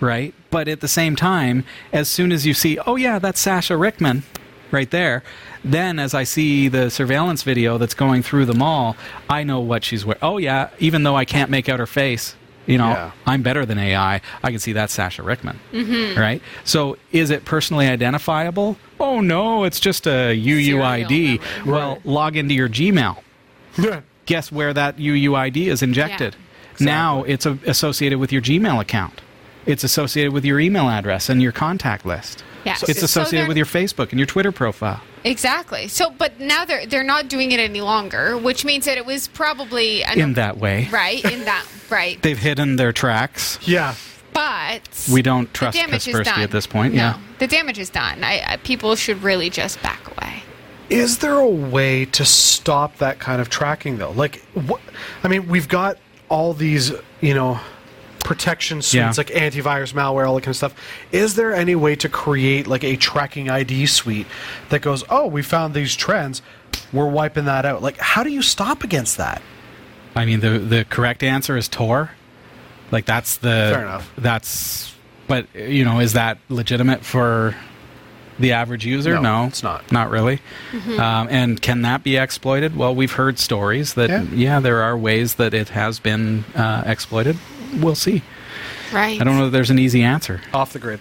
S1: right? But at the same time, as soon as you see, oh yeah, that's Sasha Rickman right there, then as I see the surveillance video that's going through the mall, I know what she's wearing. Oh yeah, even though I can't make out her face, you know,
S3: Yeah.
S1: I'm better than AI. I can see that's Sasha Rickman, mm-hmm. right? So is it personally identifiable? Oh no, it's just a UUID.
S2: Serial.
S1: Well,
S3: Right.
S1: log into your Gmail. Guess where that UUID is injected? Yeah. Now it's a, associated with your Gmail account. It's associated with your email address and your contact list.
S2: Yeah.
S1: It's associated
S2: they're-
S1: with your Facebook and your Twitter profile.
S2: Exactly. So, but now they're they're not doing it any longer, which means that it was probably an,
S1: In that way,
S2: right in that right.
S1: they've hidden their tracks.
S3: Yeah.
S2: but
S1: We don't
S2: the
S1: trust
S2: damage is
S1: Kaspersky
S2: done.
S1: at this point.
S2: No,
S1: Yeah.
S2: the damage is done. I, I, people should really just back away.
S3: Is there a way to stop that kind of tracking though? Like, what? I mean, we've got all these, you know, protection suites
S1: Yeah.
S3: like antivirus, malware, all that kind of stuff. Is there any way to create like a tracking ID suite that goes, "Oh, we found these trends, we're wiping that out." Like, how do you stop against that?
S1: I mean, the the correct answer is Tor. Like that's the
S3: Fair enough.
S1: That's but you know, is that legitimate for the average user?
S3: No,
S1: No,
S3: it's not.
S1: Not really. Um, and can that be exploited? Well, we've heard stories that
S3: Yeah.
S1: yeah, there are ways that it has been uh, exploited. We'll see.
S2: Right.
S1: I don't know that there's an easy answer.
S3: Off the grid.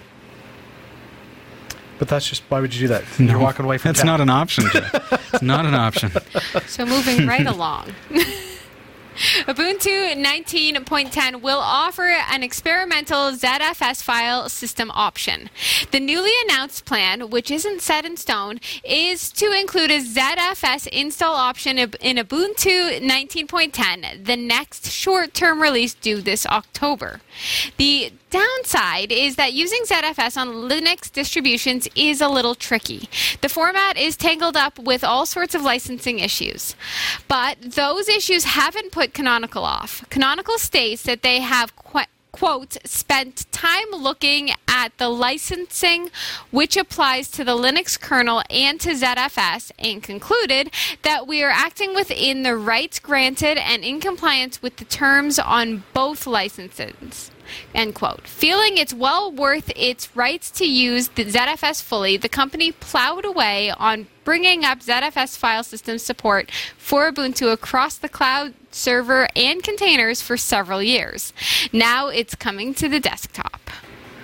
S3: But that's just why would you do that? You're walking away from
S1: That's
S3: tech.
S1: not an option. Jeff. it's not an option.
S2: So moving right along. Ubuntu 19.10 will offer an experimental ZFS file system option. The newly announced plan, which isn't set in stone, is to include a ZFS install option in Ubuntu 19.10, the next short term release due this October. The downside is that using ZFS on Linux distributions is a little tricky. The format is tangled up with all sorts of licensing issues. But those issues haven't put Canonical off. Canonical states that they have qu- quote spent time looking at the licensing which applies to the Linux kernel and to ZFS and concluded that we are acting within the rights granted and in compliance with the terms on both licenses. End quote. Feeling it's well worth its rights to use the ZFS fully, the company plowed away on bringing up ZFS file system support for Ubuntu across the cloud server and containers for several years. Now it's coming to the desktop.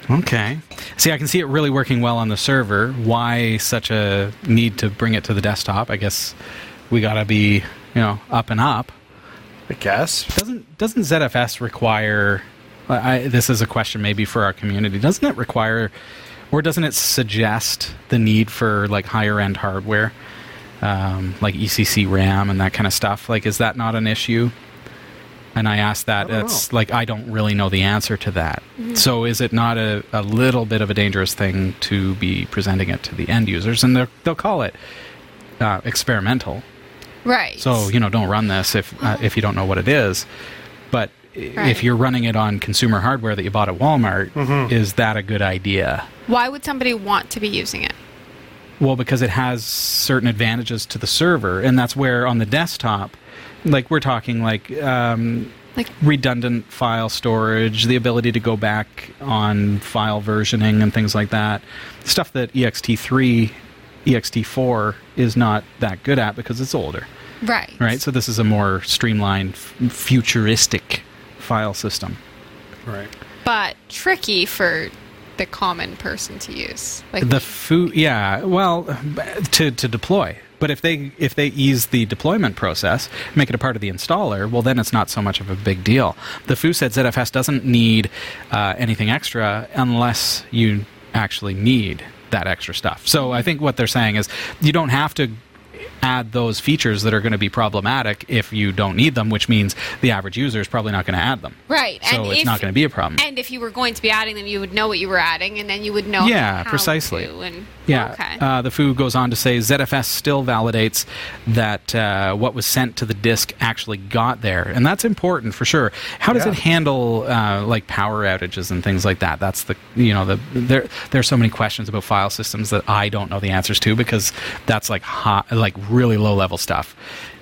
S1: Okay. See, I can see it really working well on the server. Why such a need to bring it to the desktop? I guess we got to be, you know, up and up.
S3: I guess.
S1: Doesn't doesn't ZFS require? I, I- this is a question maybe for our community. Doesn't it require, or doesn't it suggest the need for like higher end hardware, um, like ECC RAM and that kind of stuff? Like, is that not an issue? And I asked that.
S3: don't
S1: It's
S3: know.
S1: like I don't really know the answer to that.
S2: Mm-hmm.
S1: So is it not a, a little bit of a dangerous thing to be presenting it to the end users? And they'll call it uh, experimental.
S2: Right.
S1: So you know, don't run this if uh, if you don't know what it is.
S2: Right.
S1: if you're running it on consumer hardware that you bought at Walmart,
S3: Mm-hmm.
S1: is that a good idea?
S2: Why would somebody want to be using it?
S1: Well, because it has certain advantages to the server, and that's where on the desktop, like we're talking like um,
S2: Like
S1: redundant file storage, the ability to go back on file versioning and things like that. Stuff that E ext3, ext4 is not that good at because it's older,
S2: right.
S1: right? So this is a more streamlined, f- futuristic file system.
S3: Right.
S2: But tricky for the common person to use. Like
S1: The food, yeah. Well, to to deploy. But if they if they ease the deployment process, make it a part of the installer, well, then it's not so much of a big deal. The foo said ZFS doesn't need uh, anything extra unless you actually need that extra stuff. So I think what they're saying is you don't have to add those features that are going to be problematic if you don't need them, which means the average user is probably not going to add them.
S2: Right.
S1: So
S2: and
S1: it's
S2: if,
S1: not going to be a problem.
S2: And if you were going to be adding them, you would know what you were adding, and then you would know.
S1: Yeah, precisely.
S2: to, and,
S1: Yeah.
S2: Okay.
S1: Uh, the foo goes on to say ZFS still validates that uh, what was sent to the disk actually got there, and that's important for sure. How does
S3: Yeah.
S1: it handle uh, like power outages and things like that? That's the you know the there there's so many questions about file systems that I don't know the answers to because that's like hot like really low level stuff.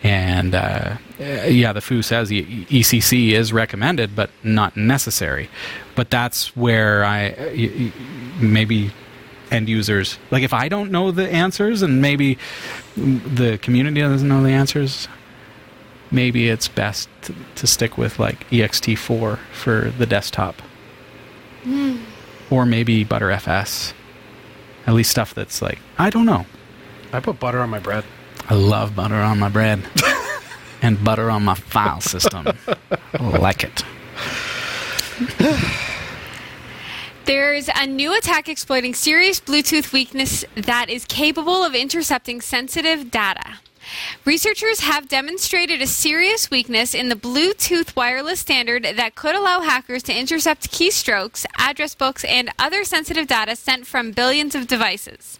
S1: And uh, uh, yeah, the foo says E- ECC is recommended, but not necessary. But that's where I uh, y- y- maybe end users. Like if i don't know the answers and maybe the community doesn't know the answers maybe it's best to, to stick with like ext4 for the desktop. Hmm. Or maybe Btrfs at least stuff that's like i don't know.
S3: I put butter on my bread.
S1: i love butter on my bread. And butter on my file system. I like it
S2: There's a new attack exploiting serious Bluetooth weakness that is capable of intercepting sensitive data. Researchers have demonstrated a serious weakness in the Bluetooth wireless standard that could allow hackers to intercept keystrokes, address books, and other sensitive data sent from billions of devices.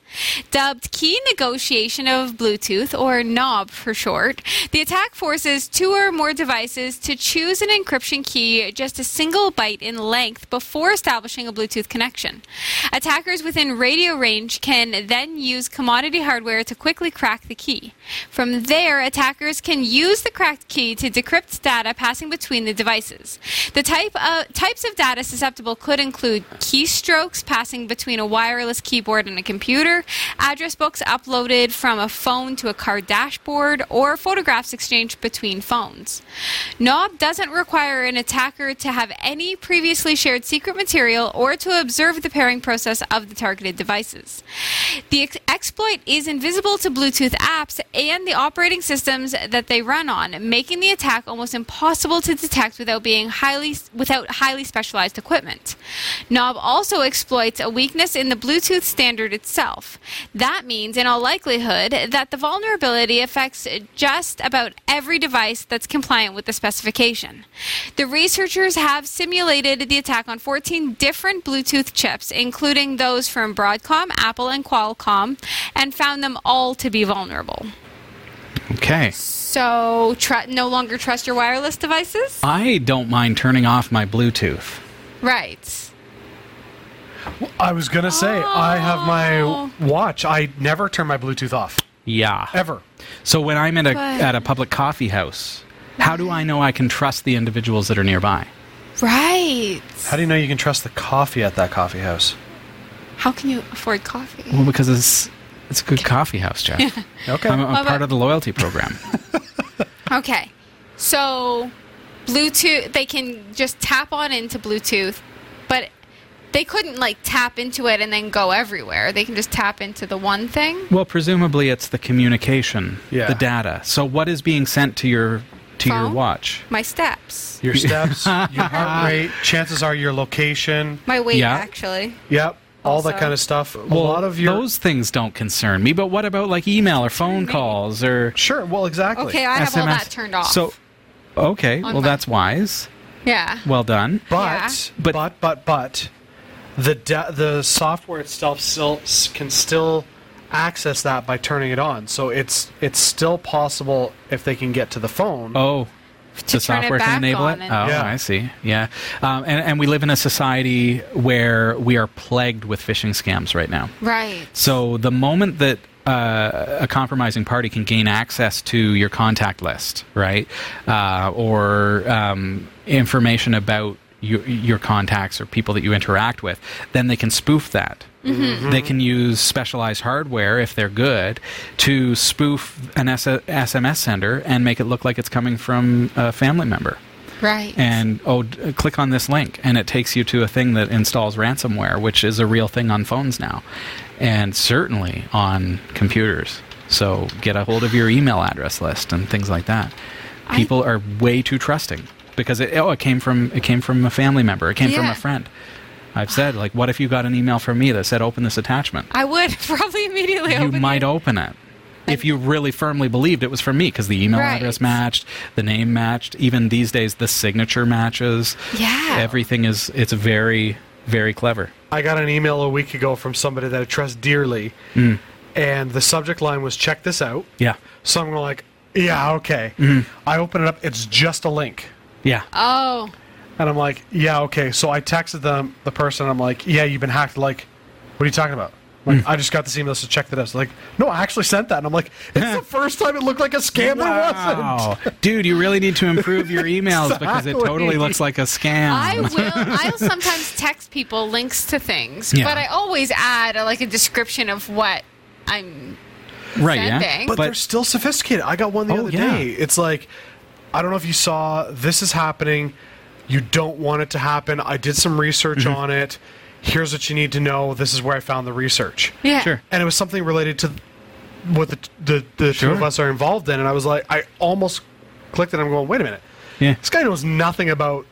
S2: Dubbed Key Negotiation of Bluetooth, or KNOB for short, the attack forces two or more devices to choose an encryption key just a single byte in length before establishing a Bluetooth connection. Attackers within radio range can then use commodity hardware to quickly crack the key. From there, attackers can use the cracked key to decrypt data passing between the devices. The type of, types of data susceptible could include keystrokes passing between a wireless keyboard and a computer, address books uploaded from a phone to a car dashboard, or photographs exchanged between phones. Knob doesn't require an attacker to have any previously shared secret material or to observe the pairing process of the targeted devices. The ex- exploit is invisible to Bluetooth apps and the operating systems that they run on, making the attack almost impossible to detect without being highly without highly specialized equipment. Knob also exploits a weakness in the Bluetooth standard itself. That means, in all likelihood, that the vulnerability affects just about every device that's compliant with the specification. The researchers have simulated the attack on 14 different Bluetooth chips, including those from Broadcom, Apple, and Qualcomm, and found them all to be vulnerable.
S1: okay
S2: So, tr- no longer trust your wireless devices?
S1: i don't mind turning off my bluetooth
S2: Right.
S3: I was gonna say I have my
S2: Oh.
S3: watch. I never turn my Bluetooth off
S1: yeah
S3: ever.
S1: So when I'm at a
S2: Good.
S1: at a public coffee house, how do I know I can trust the individuals that are nearby?
S2: Right.
S3: How do you know you can trust the coffee at that coffee house?
S2: How can you afford coffee?
S1: Well, because it's it's a good coffee house, Jeff.
S3: Okay.
S1: I'm a,
S2: Well,
S1: part
S2: but-
S1: of the loyalty program.
S2: Okay. So, Bluetooth, they can just tap on into Bluetooth, but they couldn't like tap into it and then go everywhere. They can just tap into the one thing.
S1: well, presumably it's the communication,
S3: Yeah.
S1: the data. So what is being sent to your to your watch?
S2: My steps.
S3: your steps, your heart rate, chances are your location.
S2: My weight,
S1: Yeah.
S2: actually.
S3: Yep. All that kind of stuff. Well, a lot of your
S1: those things don't concern me. But what about like email or phone calls or
S3: Sure. Well, exactly.
S2: Okay, I have all that turned off.
S1: So, Okay, well
S2: my-
S1: that's wise.
S2: Yeah.
S1: Well done.
S3: But,
S2: Yeah.
S1: But-
S3: but but but the de- the software itself still can still access that by turning it on. So it's it's still possible if they can get to the phone.
S1: Oh, the software can enable it. Oh,
S3: Yeah.
S1: I see. Yeah, um, and and we live in a society where we are plagued with phishing scams right now.
S2: Right.
S1: So the moment that uh, a compromising party can gain access to your contact list, right, uh, or um, information about your, your contacts or people that you interact with, then they can spoof that. Mm-hmm. They can use specialized hardware if they're good to spoof an S- SMS sender and make it look like it's coming from a family member.
S2: Right.
S1: and oh d- click on this link and it takes you to a thing that installs ransomware which is a real thing on phones now and certainly on computers. So get a hold of your email address list and things like that.
S2: I-
S1: people are way too trusting because it, oh it came from it came from a family member it came from a friend i've said like what if you got an email from me that said open this attachment
S2: I would probably immediately
S1: you
S2: open
S1: might
S2: it.
S1: open it if you really firmly believed it was from me because the email
S2: Right.
S1: address matched the name matched even these days the signature matches
S2: Yeah.
S1: everything is it's very very clever
S3: I got an email a week ago from somebody that I trust dearly,
S1: Mm.
S3: and the subject line was "Check this out."
S1: yeah
S3: So I'm like, "Yeah, okay."
S1: Mm-hmm.
S3: I open it up. It's just a link.
S1: Yeah
S2: Oh.
S3: And I'm like, yeah, okay. So I texted them, the person. I'm like, yeah, you've been hacked. Like, what are you talking about?
S1: Mm.
S3: Like, I just got this email, so check that out. So like, no, I actually sent that. And I'm like, it's the first time it looked like a scam. and It wasn't.
S1: Wow. dude you really need to improve your emails because it totally looks like a scam
S2: I will. I'll sometimes text people links to things,
S1: Yeah.
S2: but I always add a, like a description of what I'm.
S1: right yeah
S2: sending.
S3: But, they're still sophisticated. I got one the
S1: Oh,
S3: other
S1: yeah.
S3: day. It's like, I don't know if you saw, this is happening. You don't want it to happen. I did some research
S1: Mm-hmm.
S3: on it. Here's what you need to know. This is where I found the research.
S2: Yeah.
S1: Sure.
S3: and it was something related to what the the, the two of us are involved in and i was like i almost clicked it i'm going wait a minute
S1: yeah
S3: this guy knows nothing about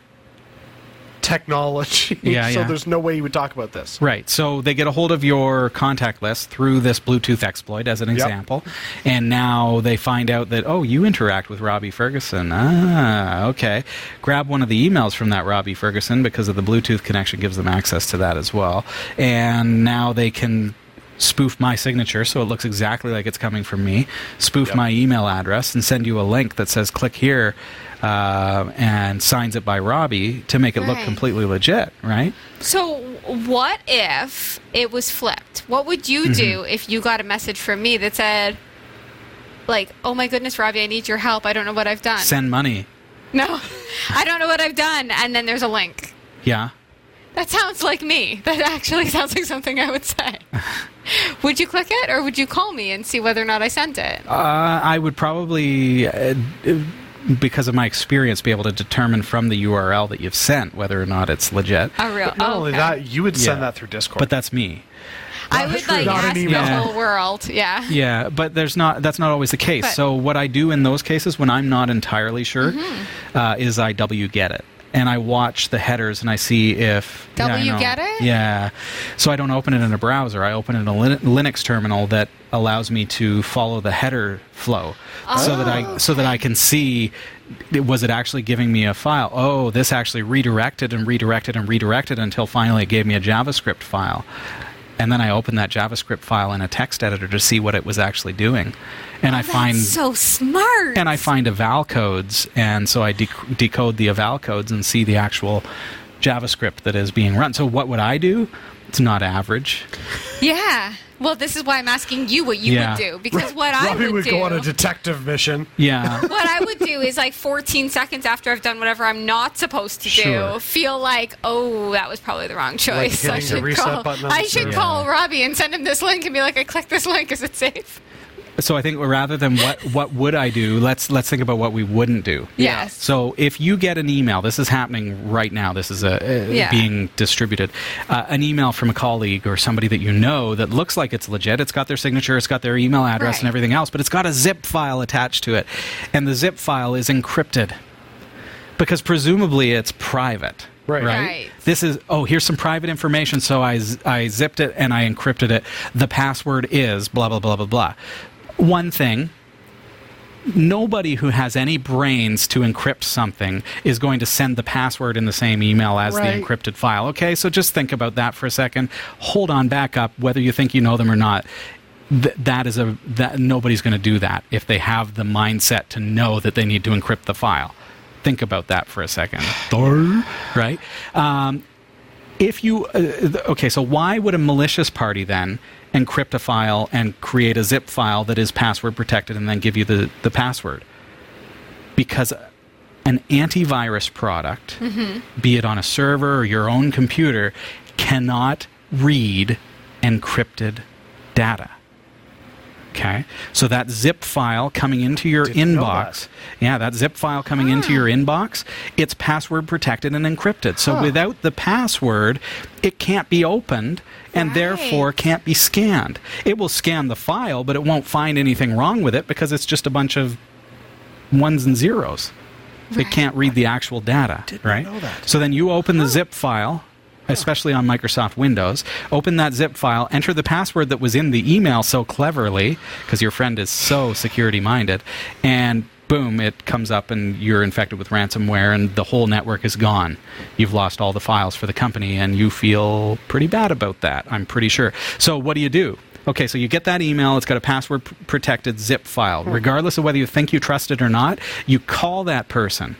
S3: technology
S1: Yeah,
S3: so
S1: yeah.
S3: there's no way you would talk about this
S1: Right. So they get a hold of your contact list through this Bluetooth exploit, as an example. And now they find out that, oh, you interact with Robbie Ferguson. Ah, okay. Grab one of the emails from that Robbie Ferguson because of the Bluetooth connection gives them access to that as well. And now they can spoof my signature so it looks exactly like it's coming from me, spoof
S3: Yep.
S1: my email address, and send you a link that says click here uh, and signs it by Robbie to make it look completely legit, right?
S2: So, what if it was flipped? What would you
S1: Mm-hmm.
S2: do if you got a message from me that said, like, "Oh my goodness, Robbie, I need your help. I don't know what I've done."
S1: Send money.
S2: no, I don't know what I've done, and then there's a link.
S1: Yeah.
S2: That sounds like me. That actually sounds like something I would say. would you click it, or would you call me and see whether or not I sent it?
S1: Uh, I would probably, uh, because of my experience, be able to determine from the URL that you've sent whether or not it's legit.
S2: A real.
S3: not
S2: oh,
S3: only
S2: okay.
S3: that you would send
S1: Yeah.
S3: that through discord
S1: But that's me.
S2: I would like
S3: not an
S2: ask the
S3: email.
S1: Yeah.
S2: whole world. Yeah.
S1: Yeah, but there's not. That's not always the case.
S2: But-
S1: so what I do in those cases when I'm not entirely sure
S2: Mm-hmm.
S1: uh, is I wget it. And I watch the headers and I see if yeah, know.
S2: get it?
S1: Yeah, so I don't open it in a browser. I open it in a Lin- Linux terminal that allows me to follow the header flow, so that I oh, so that I can see was it actually giving me a file. Oh, this actually redirected and redirected and redirected until finally it gave me a JavaScript file. And then I open that JavaScript file in a text editor to see what it was actually doing, and I oh,
S2: find so smart.
S1: and I find eval codes, and so I dec- decode the eval codes and see the actual JavaScript that is being run. So what would I do? It's not average.
S2: Yeah. Well, this is why I'm asking you what you
S1: Yeah.
S2: would do because what I
S3: robbie
S2: would,
S3: would
S2: do.
S3: go on a detective mission
S1: Yeah.
S2: what I would do is like 14 seconds after I've done whatever I'm not supposed to
S1: Sure.
S2: do, feel like, oh, that was probably the wrong choice.
S3: hitting
S2: I
S3: the
S2: should
S3: reset
S2: call.
S3: button
S2: I should
S3: server.
S2: call Robbie and send him this link and be like, I clicked this link. Is it safe?
S1: So I think rather than what what would I do, let's let's think about what we wouldn't do.
S2: Yes.
S1: So if you get an email, this is happening right now. This is a, uh,
S2: Yeah.
S1: being distributed. Uh, an email from a colleague or somebody that you know that looks like it's legit. It's got their signature, it's got their email address
S2: Right.
S1: and everything else, but it's got a zip file attached to it, and the zip file is encrypted because presumably it's private.
S3: Right.
S2: Right.
S1: This is oh here's some private information. So I z- I zipped it and I encrypted it. The password is blah blah blah blah blah. One thing nobody who has any brains to encrypt something is going to send the password in the same email as
S3: Right.
S1: the encrypted file. Okay, so just think about that for a second. Hold on, back up, whether you think you know them or not. Th- that is a that nobody's going to do that if they have the mindset to know that they need to encrypt the file. Think about that for a second, right? Um, if you uh, th- okay so why would a malicious party then encrypt a file and create a zip file that is password protected and then give you the, the password. Because an antivirus product mm-hmm. be it on a server or your own computer cannot read encrypted data Okay. So that zip file coming into your
S3: Didn't
S1: inbox. Yeah, that zip file coming into ah. your inbox, it's password protected and encrypted. So without the password, it can't be opened and
S2: Right.
S1: therefore can't be scanned. It will scan the file, but it won't find anything wrong with it because it's just a bunch of ones and zeros. It can't read the actual data,
S3: Did not
S1: right?
S3: know that.
S1: So then you open the zip file, especially on Microsoft Windows, open that zip file, enter the password that was in the email so cleverly, because your friend is so security minded, and boom, it comes up and you're infected with ransomware and the whole network is gone. You've lost all the files for the company and you feel pretty bad about that, I'm pretty sure. So what do you do? Okay, so you get that email, it's got a password protected zip file. Hmm. Regardless of whether you think you trust it or not, you call that person.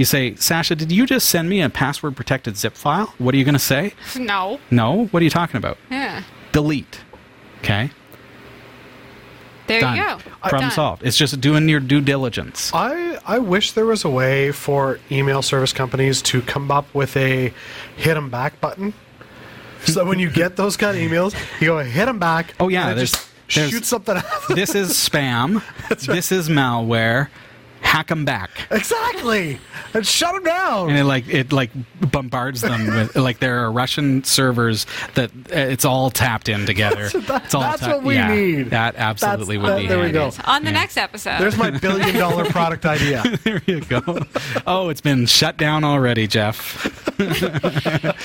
S1: You say, Sasha, did you just send me a password protected zip file? What are you going to say?
S2: No.
S1: No? What are you talking about?
S2: Yeah.
S1: Delete. Okay?
S2: There
S1: Done.
S2: you go.
S1: Problem
S2: Done.
S1: solved. It's just doing your due diligence.
S3: I, I wish there was a way for email service companies to come up with a hit 'em back button. So when you get those kind of emails, you go hit 'em back.
S1: Oh, yeah,
S3: and it
S1: there's-
S3: just
S1: there's-
S3: shoot something out.
S1: this is spam. This is malware. Hack 'em back.
S3: exactly, and shut them down.
S1: and it like it like bombards them with like there are Russian servers that uh, it's all tapped in together.
S3: That-
S1: it's all
S3: that's
S1: ta-
S3: what we
S1: yeah,
S3: need.
S1: That absolutely
S3: That's-
S1: would be.
S3: that- there we go.
S2: On the
S1: Yeah.
S2: next episode.
S3: There's my billion dollar product idea.
S1: There you go. Oh, it's been shut down already, Jeff.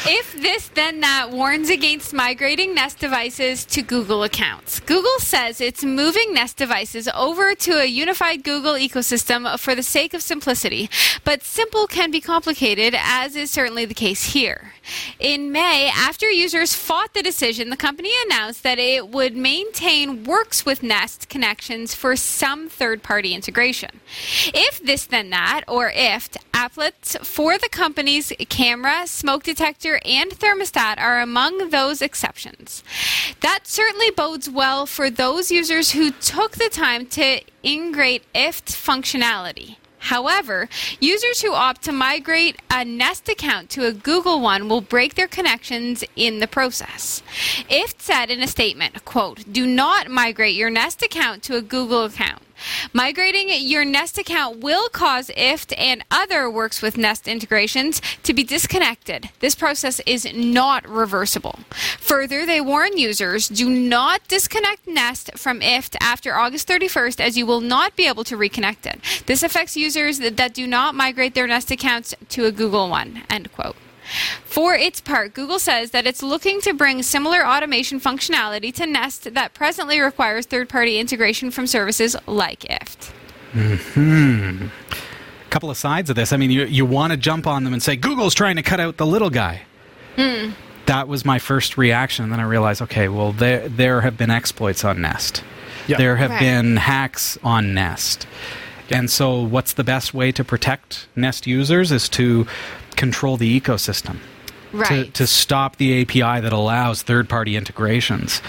S2: If this then that warns against migrating Nest devices to Google accounts. Google says it's moving Nest devices over to a unified Google ecosystem for the sake of simplicity, but simple can be complicated, as is certainly the case here. In May, after users fought the decision, the company announced that it would maintain Works with Nest connections for some third party integration. If this then that, or IFTTT, applets for the company's camera, smoke detector, and thermostat are among those exceptions. That certainly bodes well for those users who took the time to integrate IFTTT functionality. However, users who opt to migrate a Nest account to a Google one will break their connections in the process. IFTTT said in a statement, quote, do not migrate your Nest account to a Google account. Migrating your Nest account will cause IFTTT and other Works with Nest integrations to be disconnected. This process is not reversible. Further, they warn users do not disconnect Nest from IFTTT after August 31st as you will not be able to reconnect it. This affects users that, that do not migrate their Nest accounts to a Google one. End quote. For its part, Google says that it's looking to bring similar automation functionality to Nest that presently requires third party integration from services like IFTTT.
S1: Hmm Couple of sides of this. I mean, you you want to jump on them and say Google's trying to cut out the little guy. That was my first reaction. And then I realized, okay, well, there there have been exploits on Nest.
S3: Yeah.
S1: There have
S2: Right.
S1: been hacks on Nest. And so, what's the best way to protect Nest users is to control the ecosystem. To, to stop the API that allows third party integrations.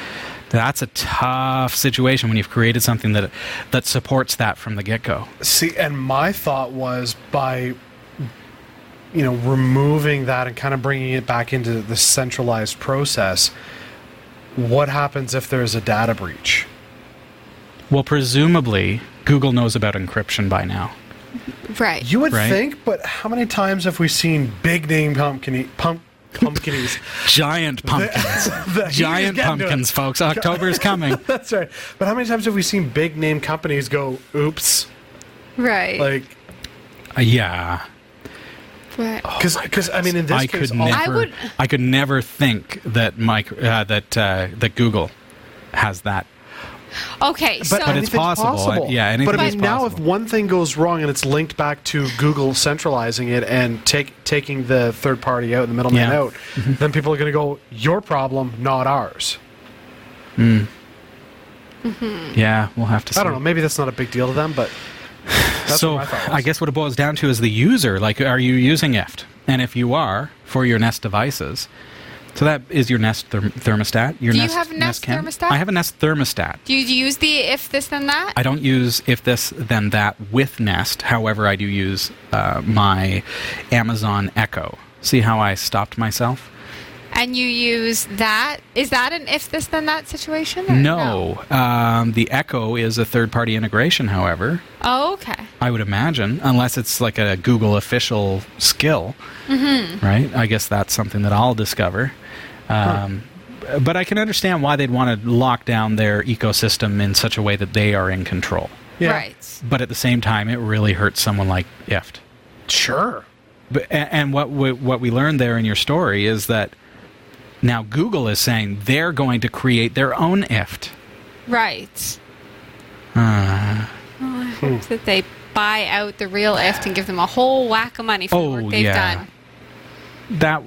S1: That's a tough situation when you've created something that that supports that from the get go.
S3: See, and my thought was by you know removing that and kind of bringing it back into the centralized process. What happens if there is a data breach?
S1: Well, presumably, Google knows about encryption by now.
S2: Right.
S3: You would
S1: Right.
S3: think, but how many times have we seen big name pumpkin pump pumpkinies?
S1: Giant pumpkins.
S3: The heat is
S1: Giant pumpkins,
S3: us.
S1: folks. October's coming.
S3: That's right. But how many times have we seen big name companies go, "Oops"?
S2: right.
S3: Like,
S1: Uh, yeah.
S2: right.
S3: because I mean, in this
S1: I
S3: case,
S1: could never.
S2: I would-
S1: I could never think that Mike uh, that uh, that Google has that
S2: Okay, so
S1: but it's
S3: anything's
S1: possible. Yeah, anything
S3: but I
S1: is
S3: mean, now if one thing goes wrong and it's linked back to Google centralizing it and take taking the third party out and the middleman
S1: Yeah.
S3: out, then people are going to go, "Your problem, not ours." Hmm.
S1: yeah, we'll have to. See.
S3: I don't know. Maybe that's not a big deal to them, but that's
S1: so
S3: what my was.
S1: I guess what it boils down to is the user. Like, are you using IFTTT? And if you are for your Nest devices, so that is your Nest therm- thermostat. Your
S2: Do you
S1: Nest,
S2: have a Nest
S1: Cam?
S2: thermostat?
S1: I have a Nest thermostat.
S2: do you use the if this then that?
S1: I don't use if this then that with Nest. However, I do use uh, my Amazon Echo. See how I stopped myself?
S2: and you use that. Is that an if this then that situation? or
S1: No, um, the Echo is a third-party integration. However,
S2: Oh, okay.
S1: I would imagine, unless it's like a Google official skill,
S2: Mm-hmm.
S1: right? I guess that's something that I'll discover. Um, But I can understand why they'd want to lock down their ecosystem in such a way that they are in control.
S3: Yeah.
S2: Right.
S1: But at the same time, it really hurts someone like IFTTT.
S3: sure.
S1: But, and what we, what we learned there in your story is that now Google is saying they're going to create their own IFTTT.
S2: Right.
S1: Uh,
S2: Well, I hope that they buy out the real IFTTT and give them a whole whack of money for the
S1: Oh,
S2: work they've
S1: yeah.
S2: done.
S1: that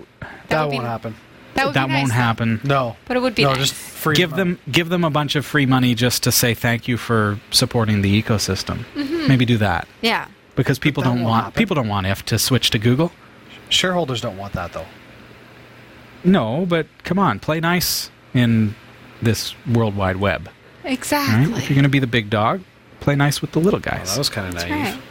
S3: That,
S2: would
S3: won't happen.
S2: That, would
S1: that
S2: be nice,
S1: won't
S2: though.
S1: happen.
S3: No,
S2: But it would be
S3: no.
S2: nice.
S3: Just free
S1: give them give them a bunch of free money just to say thank you for supporting the ecosystem. Mm-hmm. Maybe do that
S2: Yeah.
S1: because people don't want
S3: happen.
S1: people don't want if to switch to Google.
S3: Shareholders don't want that though.
S1: No, but come on, play nice in this world wide web. Right?
S2: Exactly.
S1: If you're going to be the big dog, play nice with the little
S3: Oh,
S1: guys.
S3: that was kind of
S2: That's
S3: naive.
S2: right.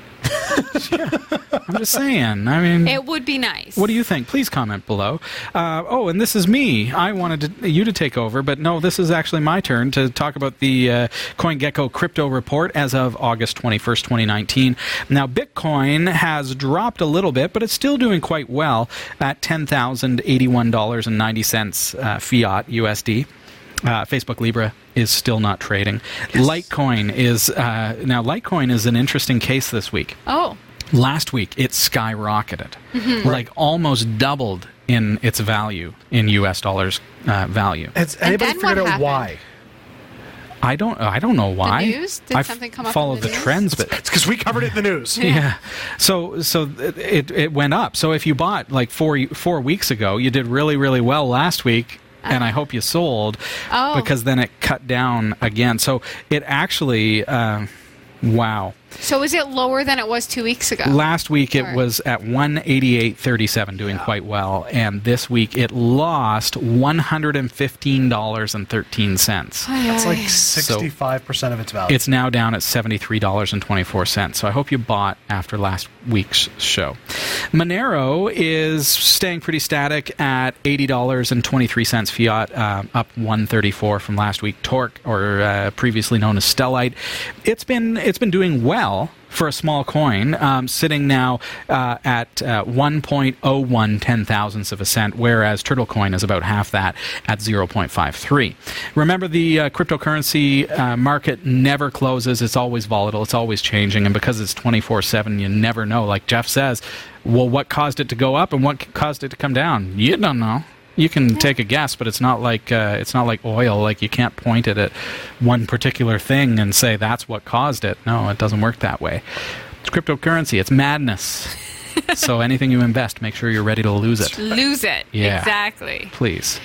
S1: I'm just saying. I mean,
S2: It would be nice.
S1: What do you think? Please comment below. Uh, oh, and this is me. I wanted to, you to take over, but no, this is actually my turn to talk about the uh, CoinGecko crypto report as of August 21st, 2019. Now, Bitcoin has dropped a little bit, but it's still doing quite well at $10,081.90 uh, fiat USD. Uh, Facebook Libra is still not trading. Litecoin is uh, now Litecoin is an interesting case this week.
S2: Oh.
S1: Last week, it skyrocketed, like almost doubled in its value in U.S. dollars uh, value.
S3: Has anybody figured out
S2: happened?
S3: why?
S1: I don't, I don't know why.
S2: news? Did
S1: I f-
S2: something come up in
S1: follow
S2: the
S1: the, trends, but
S3: It's because we covered it in the news.
S1: yeah. So so it, it it went up. So if you bought like four four weeks ago, you did really really well last week. And I hope you sold
S2: Oh.
S1: because then it cut down again. So it actually, um, wow.
S2: So is it lower than it was two weeks ago?
S1: Last week it
S2: Or-
S1: was at 188.37 doing quite well and this week it lost $115.13.
S3: That's like sixty-five percent of its value.
S1: It's now down at $73.24. So I hope you bought after last week's show. Monero is staying pretty static at $80.23 fiat, uh, up 134 from last week. Torque, or uh, previously known as Stellite, it's been it's been doing well for a small coin, um, sitting now uh, at uh, 1.01 ten thousandths of a cent, whereas Turtle Coin is about half that at 0.53. Remember, the uh, cryptocurrency uh, market never closes; it's always volatile, it's always changing, and because it's 24/7, you never know. Like Jeff says, well, what caused it to go up and what caused it to come down? You don't know. You can take a guess, but it's not like uh, it's not like oil. Like you can't point it at one particular thing and say that's what caused it. No, it doesn't work that way. It's cryptocurrency. It's madness. so anything you invest, make sure you're ready to lose it.
S2: Lose it.
S1: Yeah.
S2: Exactly.
S1: Please.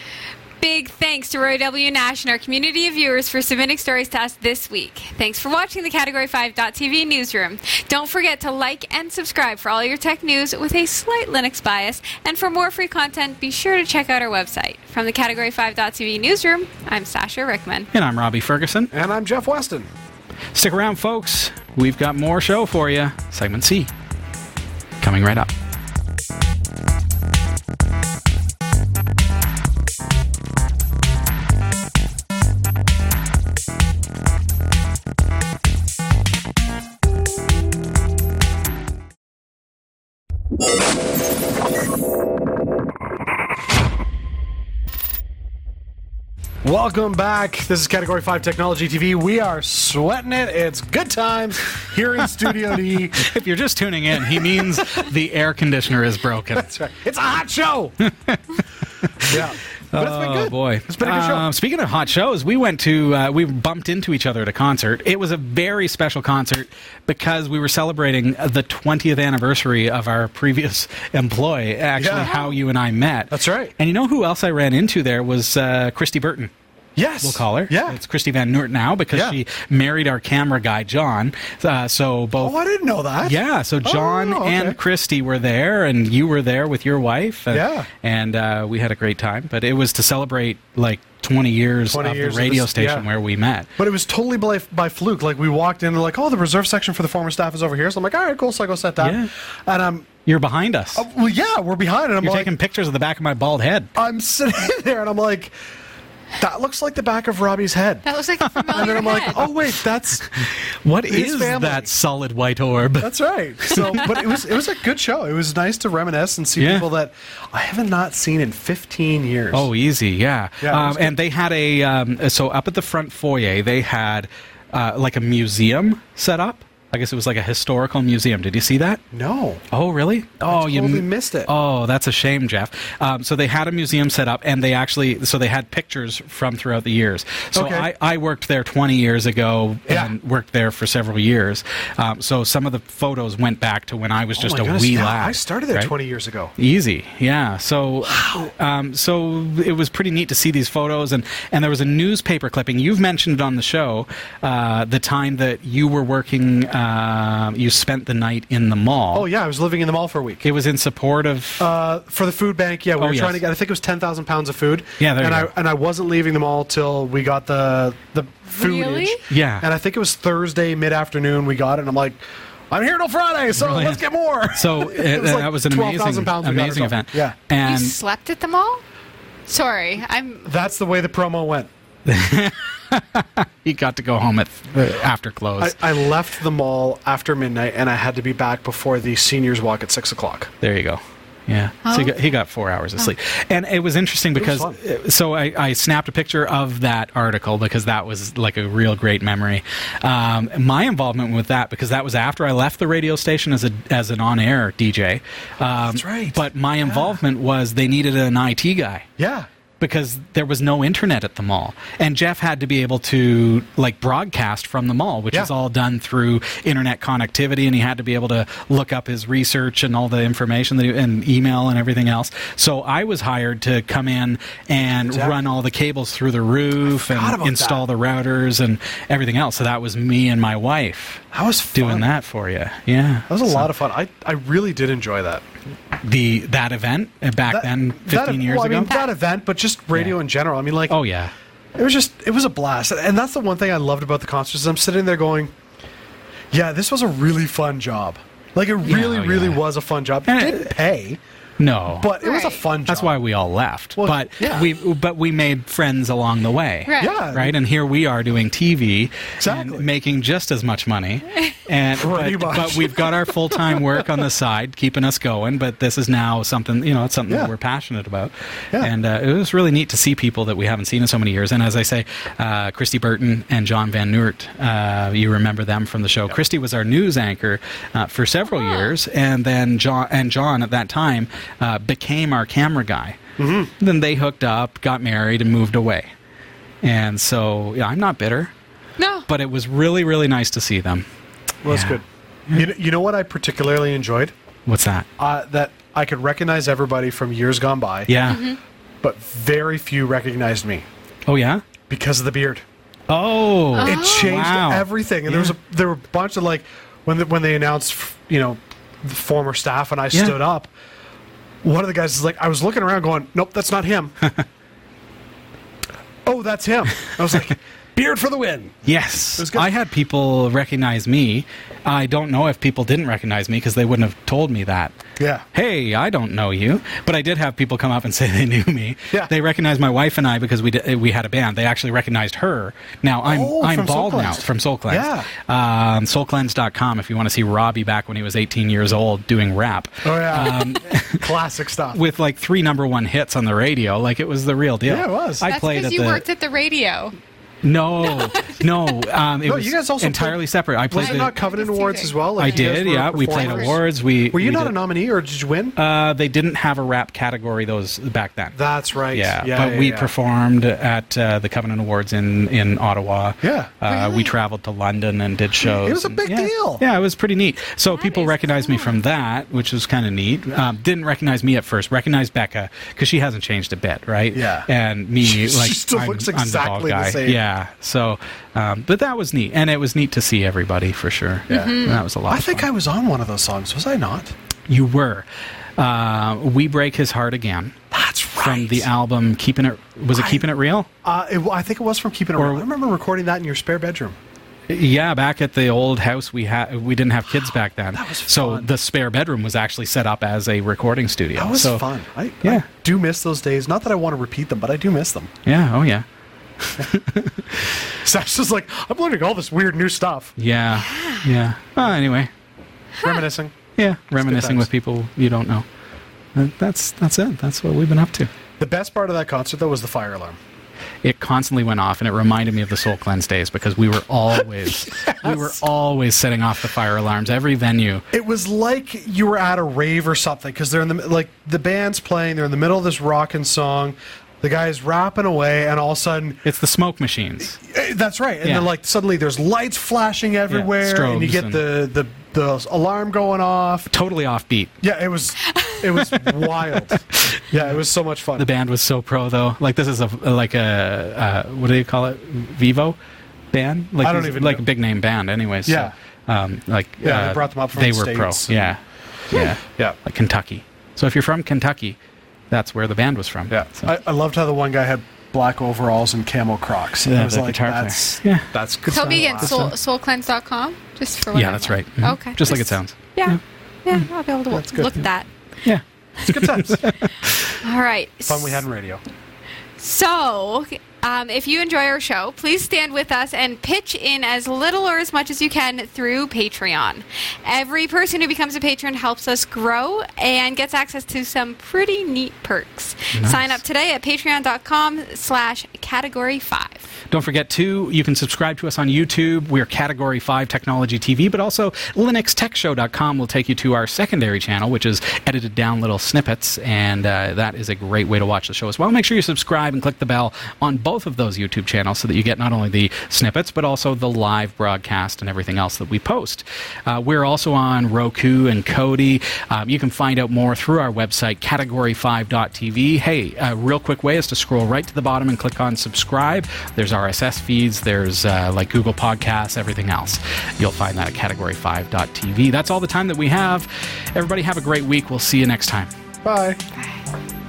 S2: Big thanks to Roy W. Nash and our community of viewers for submitting stories to us this week. Thanks for watching the Category 5.tv newsroom. Don't forget to like and subscribe for all your tech news with a slight Linux bias. And for more free content, be sure to check out our website. From the Category 5.tv newsroom, I'm Sasha Rickman.
S1: And I'm Robbie Ferguson.
S3: and I'm Jeff Weston.
S1: Stick around, folks. We've got more show for you. Segment C. Coming right up.
S3: Welcome back. This is Category 5 Technology TV. We are sweating it. It's good times here in Studio D.
S1: If you're just tuning in, he means the air conditioner is broken.
S3: That's right. It's a hot show. yeah. But it's been
S1: Oh boy,
S3: It's been a good show.
S1: Um, speaking of hot shows, we went to uh, we bumped into each other at a concert. It was a very special concert because we were celebrating the 20th anniversary of our previous employee. Actually,
S3: Yeah.
S1: how you and I met.
S3: That's right.
S1: And you know who else I ran into there was uh, Christy Burton.
S3: Yes.
S1: We'll call her.
S3: Yeah.
S1: it's Christy Van Noort now because
S3: Yeah.
S1: she married our camera guy John. Uh, so both
S3: Oh, I didn't know that.
S1: yeah, so John
S3: Oh, okay.
S1: and Christy were there, and you were there with your wife. And,
S3: Yeah.
S1: and uh, we had a great time. But it was to celebrate like 20 years
S3: 20
S1: of
S3: years
S1: the
S3: of
S1: radio
S3: this-
S1: station
S3: yeah.
S1: where we met.
S3: But it was totally by, by fluke. Like we walked in, they're like, "Oh, the reserve section for the former staff is over here." So I'm like, "All right, cool." So I go set that,
S1: Yeah.
S3: and I'm,
S1: You're behind us.
S3: uh, well, yeah, we're behind, and I'm
S1: You're
S3: like,
S1: taking pictures of the back of my bald head.
S3: I'm sitting there, and I'm like, that looks like the back of Robbie's head.
S2: That looks like a familiar
S3: And then I'm like,
S2: head.
S3: oh wait, that's
S1: What
S3: His
S1: is
S3: family.
S1: that solid white orb?
S3: that's right. So, but it was it was a good show. It was nice to reminisce and see
S1: Yeah.
S3: people that I haven't not seen in 15 years.
S1: Oh, easy, yeah.
S3: Yeah, it was
S1: um, and they had a um, so up at the front foyer they had uh, like a museum set up. I guess it was like a historical museum. Did you see that?
S3: no.
S1: Oh, really? Oh, you
S3: totally
S1: m-
S3: missed it.
S1: Oh, that's a shame, Jeff. Um, so they had a museum set up, and they actually so they had pictures from throughout the years. So
S3: Okay.
S1: I, I worked there 20 years ago
S3: Yeah.
S1: and worked there for several years. Um, so some of the photos went back to when I was just
S3: oh
S1: a
S3: goodness,
S1: wee lad.
S3: I started there
S1: right?
S3: 20 years ago.
S1: Easy, yeah. So, um, so it was pretty neat to see these photos, and and there was a newspaper clipping. You've mentioned it on the show, uh, the time that you were working. Uh, you spent the night in the mall.
S3: Oh yeah, I was living in the mall for a week.
S1: It was in support of.
S3: Uh, for the food bank, yeah, we
S1: Oh,
S3: were trying to get. I think it was ten thousand pounds of food.
S1: Yeah, there you
S3: and
S1: go.
S3: I and I wasn't leaving the mall till we got the the food.
S2: Really?
S1: Yeah.
S3: And I think it was Thursday mid afternoon we got it. and I'm like, I'm here till Friday, so
S1: Brilliant.
S3: let's get more.
S1: so
S3: It
S1: uh,
S3: was like
S1: that was an
S3: 12,000
S1: amazing,
S3: pounds we got or
S1: amazing
S3: something.
S1: event.
S3: Yeah.
S2: you
S1: and
S2: slept at the mall? Sorry, I'm.
S3: That's the way the promo went.
S1: he got to go home at after close.
S3: I, I left the mall after midnight, and I had to be back before the seniors walk at six o'clock.
S1: There you go. Yeah. So he got, he got four hours of sleep. And it was interesting because,
S3: fun.
S1: uh, so I, I snapped a picture of that article because that was like a real great memory. Um, my involvement with that, because that was after I left the radio station as, a, as an on air DJ. Um,
S3: That's right.
S1: But my involvement was they needed an IT guy
S3: Yeah.
S1: Because there was no internet at the mall and jeff had to be able to like broadcast from the mall which
S3: Yeah.
S1: is all done through internet connectivity and he had to be able to look up his research and all the information that he, and email and everything else so i was hired to come in and
S3: Exactly.
S1: run all the cables through the roof and install
S3: that.
S1: the routers and everything else so that was me and my wife
S3: i was fun.
S1: doing that for you yeah
S3: That was a lot of fun. I, I really did enjoy that.
S1: The that event uh, back
S3: That-
S1: then 15
S3: that,
S1: years
S3: well,
S1: ago
S3: I mean, that event, but just radio
S1: Yeah.
S3: in general. I mean, like,
S1: oh yeah
S3: it was just it was a blast and that's the one thing i loved about the concerts. is i'm sitting there going yeah this was a really fun job like it really
S1: oh,
S3: really
S1: yeah.
S3: was a fun job
S1: And
S3: it
S1: it-
S3: didn't pay
S1: no
S3: but it was a
S2: Right.
S3: fun job
S1: That's why we all left.
S3: Well,
S1: but
S3: yeah.
S1: we but we made friends along the way.
S2: Right.
S3: yeah
S1: Right, and here we are doing TV
S3: Exactly.
S1: and making just as much money, and
S3: Pretty
S1: but,
S3: much.
S1: but we've got our full time work on the side, keeping us going. But this is now something you know, it's something
S3: Yeah.
S1: that we're passionate about,
S3: Yeah.
S1: and uh, it was really neat to see people that we haven't seen in so many years. And as I say, uh, Christy Burton and John Van Noort, uh, you remember them from the show. Christy was our news anchor uh, for several years, and then John and John at that time uh, became our camera guy. Mm-hmm. Then they hooked up, got married, and moved away. And so, yeah, I'm not bitter,
S2: No.
S1: but it was really, really nice to see them.
S3: well, that's
S1: Yeah.
S3: good you know, you know what i particularly enjoyed
S1: What's that?
S3: uh, that i could recognize everybody from years gone by
S1: Yeah.
S3: but very few recognized me
S1: Oh, yeah.
S3: because of the beard
S1: Oh,
S3: it changed
S1: Wow.
S3: everything and there was a there were a bunch of like when the, when they announced you know the former staff and i
S1: Yeah.
S3: stood up one of the guys is like i was looking around going nope that's not him. Oh that's him. I was like beard for the win
S1: Yes. I had people recognize me. I don't know if people didn't recognize me because they wouldn't have told me that.
S3: Yeah.
S1: Hey, I don't know you, but I did have people come up and say they knew me.
S3: Yeah.
S1: They recognized my wife and I because we did, we had a band. They actually recognized her. Now I'm
S3: Oh,
S1: I'm
S3: from Soul
S1: bald now from Soul Cleanse.
S3: Yeah.
S1: Um, soulcleanse.com if you want to see Robbie back when he was 18 years old doing rap.
S3: oh yeah
S1: Um,
S3: classic stuff
S1: with like three number one hits on the radio, like it was the real deal.
S3: Yeah, it was.
S1: I
S2: That's
S1: played
S2: because
S1: at
S2: you
S1: the
S2: worked at the radio.
S1: No, no. Um, it
S3: No,
S1: was
S3: you guys also
S1: entirely
S3: played-
S1: separate. I
S3: Was
S1: played
S3: it
S1: the,
S3: not Covenant
S2: Secret.
S3: Awards as well?
S1: I
S3: Like, you guys
S1: did. Yeah, we played awards. We
S3: Were you
S1: we
S3: not
S1: did-
S3: a nominee, or did you win?
S1: Uh, they didn't have a rap category those back then.
S3: That's right.
S1: yeah,
S3: yeah
S1: but
S3: yeah,
S1: we
S3: yeah.
S1: performed at uh, the Covenant Awards in in Ottawa.
S3: Yeah.
S1: uh, we traveled to London and did shows.
S3: It was a big
S1: yeah.
S3: deal.
S1: Yeah, it was pretty neat. So
S2: That
S1: people
S2: is
S1: recognized me from that, which was kind of neat. Um, didn't recognize me at first. Recognized Becca because she hasn't changed a bit, right?
S3: Yeah.
S1: and me
S3: She
S1: like
S3: still
S1: I'm,
S3: looks
S1: the bald
S3: exactly the
S1: guy.
S3: same.
S1: Yeah. So, um, but that was neat, and it was neat to see everybody for sure. Yeah, that was a lot.
S3: I think I was on one of those songs. Was I not?
S1: you were. Uh, we break his heart again
S3: That's right.
S1: from the album "Keeping It." Was it
S3: I-
S1: "Keeping It Real"?
S3: Uh, it, I think it was from Keeping It
S1: Or-
S3: Real. I remember recording that in your spare bedroom.
S1: Yeah, back at the old house, we had we didn't have kids back then,
S3: That was fun.
S1: so the spare bedroom was actually set up as a recording studio.
S3: That was
S1: so,
S3: fun. I,
S1: yeah.
S3: I do miss those days. Not that I want to repeat them, but I do miss them.
S1: Yeah. Oh yeah.
S3: Sash is like, I'm learning all this weird new stuff.
S1: Yeah. Yeah. Well, anyway,
S3: Reminiscing.
S1: yeah, reminiscing with people you don't know. Uh, That's that's it. That's what we've been up to.
S3: The best part of that concert, though, was the fire alarm.
S1: It constantly went off, and it reminded me of the Soul Cleanse days because we were always we were always setting off the fire alarms every venue.
S3: It was like you were at a rave or something because they're in the like the band's playing. They're in the middle of this rockin' song. The guy's rapping away, and all of a sudden,
S1: It's the smoke machines.
S3: eh, that's right. And
S1: Yeah.
S3: then like suddenly there's lights flashing everywhere, and you get
S1: and-
S3: the, the the alarm going off.
S1: Totally offbeat.
S3: Yeah, it was it was wild. Yeah, it was so much fun.
S1: The band was so pro though. Like this is a like a uh, what do you call it? Vivo band. Like
S3: I don't even
S1: like
S3: know.
S1: a big name band. Anyways.
S3: Yeah.
S1: So, um, like
S3: Yeah, they
S1: uh,
S3: brought them up from
S1: They
S3: the
S1: were pro.
S3: States and-
S1: Yeah. Yeah.
S3: Yeah.
S1: Like Kentucky. So if you're from Kentucky, that's where the band was from.
S3: Yeah,
S1: So,
S3: I, I loved how the one guy had black overalls and camel Crocs.
S1: Yeah,
S3: I was like,
S1: guitar player.
S3: that's
S1: Yeah.
S3: that's good.
S2: Toby
S3: stuff.
S2: again, soul, soulcleanse.com, just for what
S1: yeah, that's
S2: want.
S1: right. Mhm.
S2: Okay.
S1: Just like it sounds.
S2: Yeah. Yeah, I'll be able to
S3: That's good.
S2: look at that.
S1: Yeah.
S3: It's good times.
S2: All right.
S3: Fun we had in radio.
S2: So, um, if you enjoy our show, please stand with us and pitch in as little or as much as you can through Patreon. Every person who becomes a patron helps us grow and gets access to some pretty neat perks. Sign up today at patreon.com slash category 5.
S1: Don't forget, too, you can subscribe to us on YouTube. We're Category 5 Technology TV, but also LinuxTechShow.com will take you to our secondary channel, which is edited down little snippets, and uh, that is a great way to watch the show as well. Make sure you subscribe and click the bell on both of those YouTube channels so that you get not only the snippets, but also the live broadcast and everything else that we post. Uh, we're also on Roku and Kodi. Um, you can find out more through our website, category5.tv. Hey, a real quick way is to scroll right to the bottom and click on subscribe. There's RSS feeds, there's uh, like Google Podcasts, everything else. You'll find that at category5.tv. That's all the time that we have. Everybody have a great week. We'll see you next time.
S3: Bye.
S2: Bye.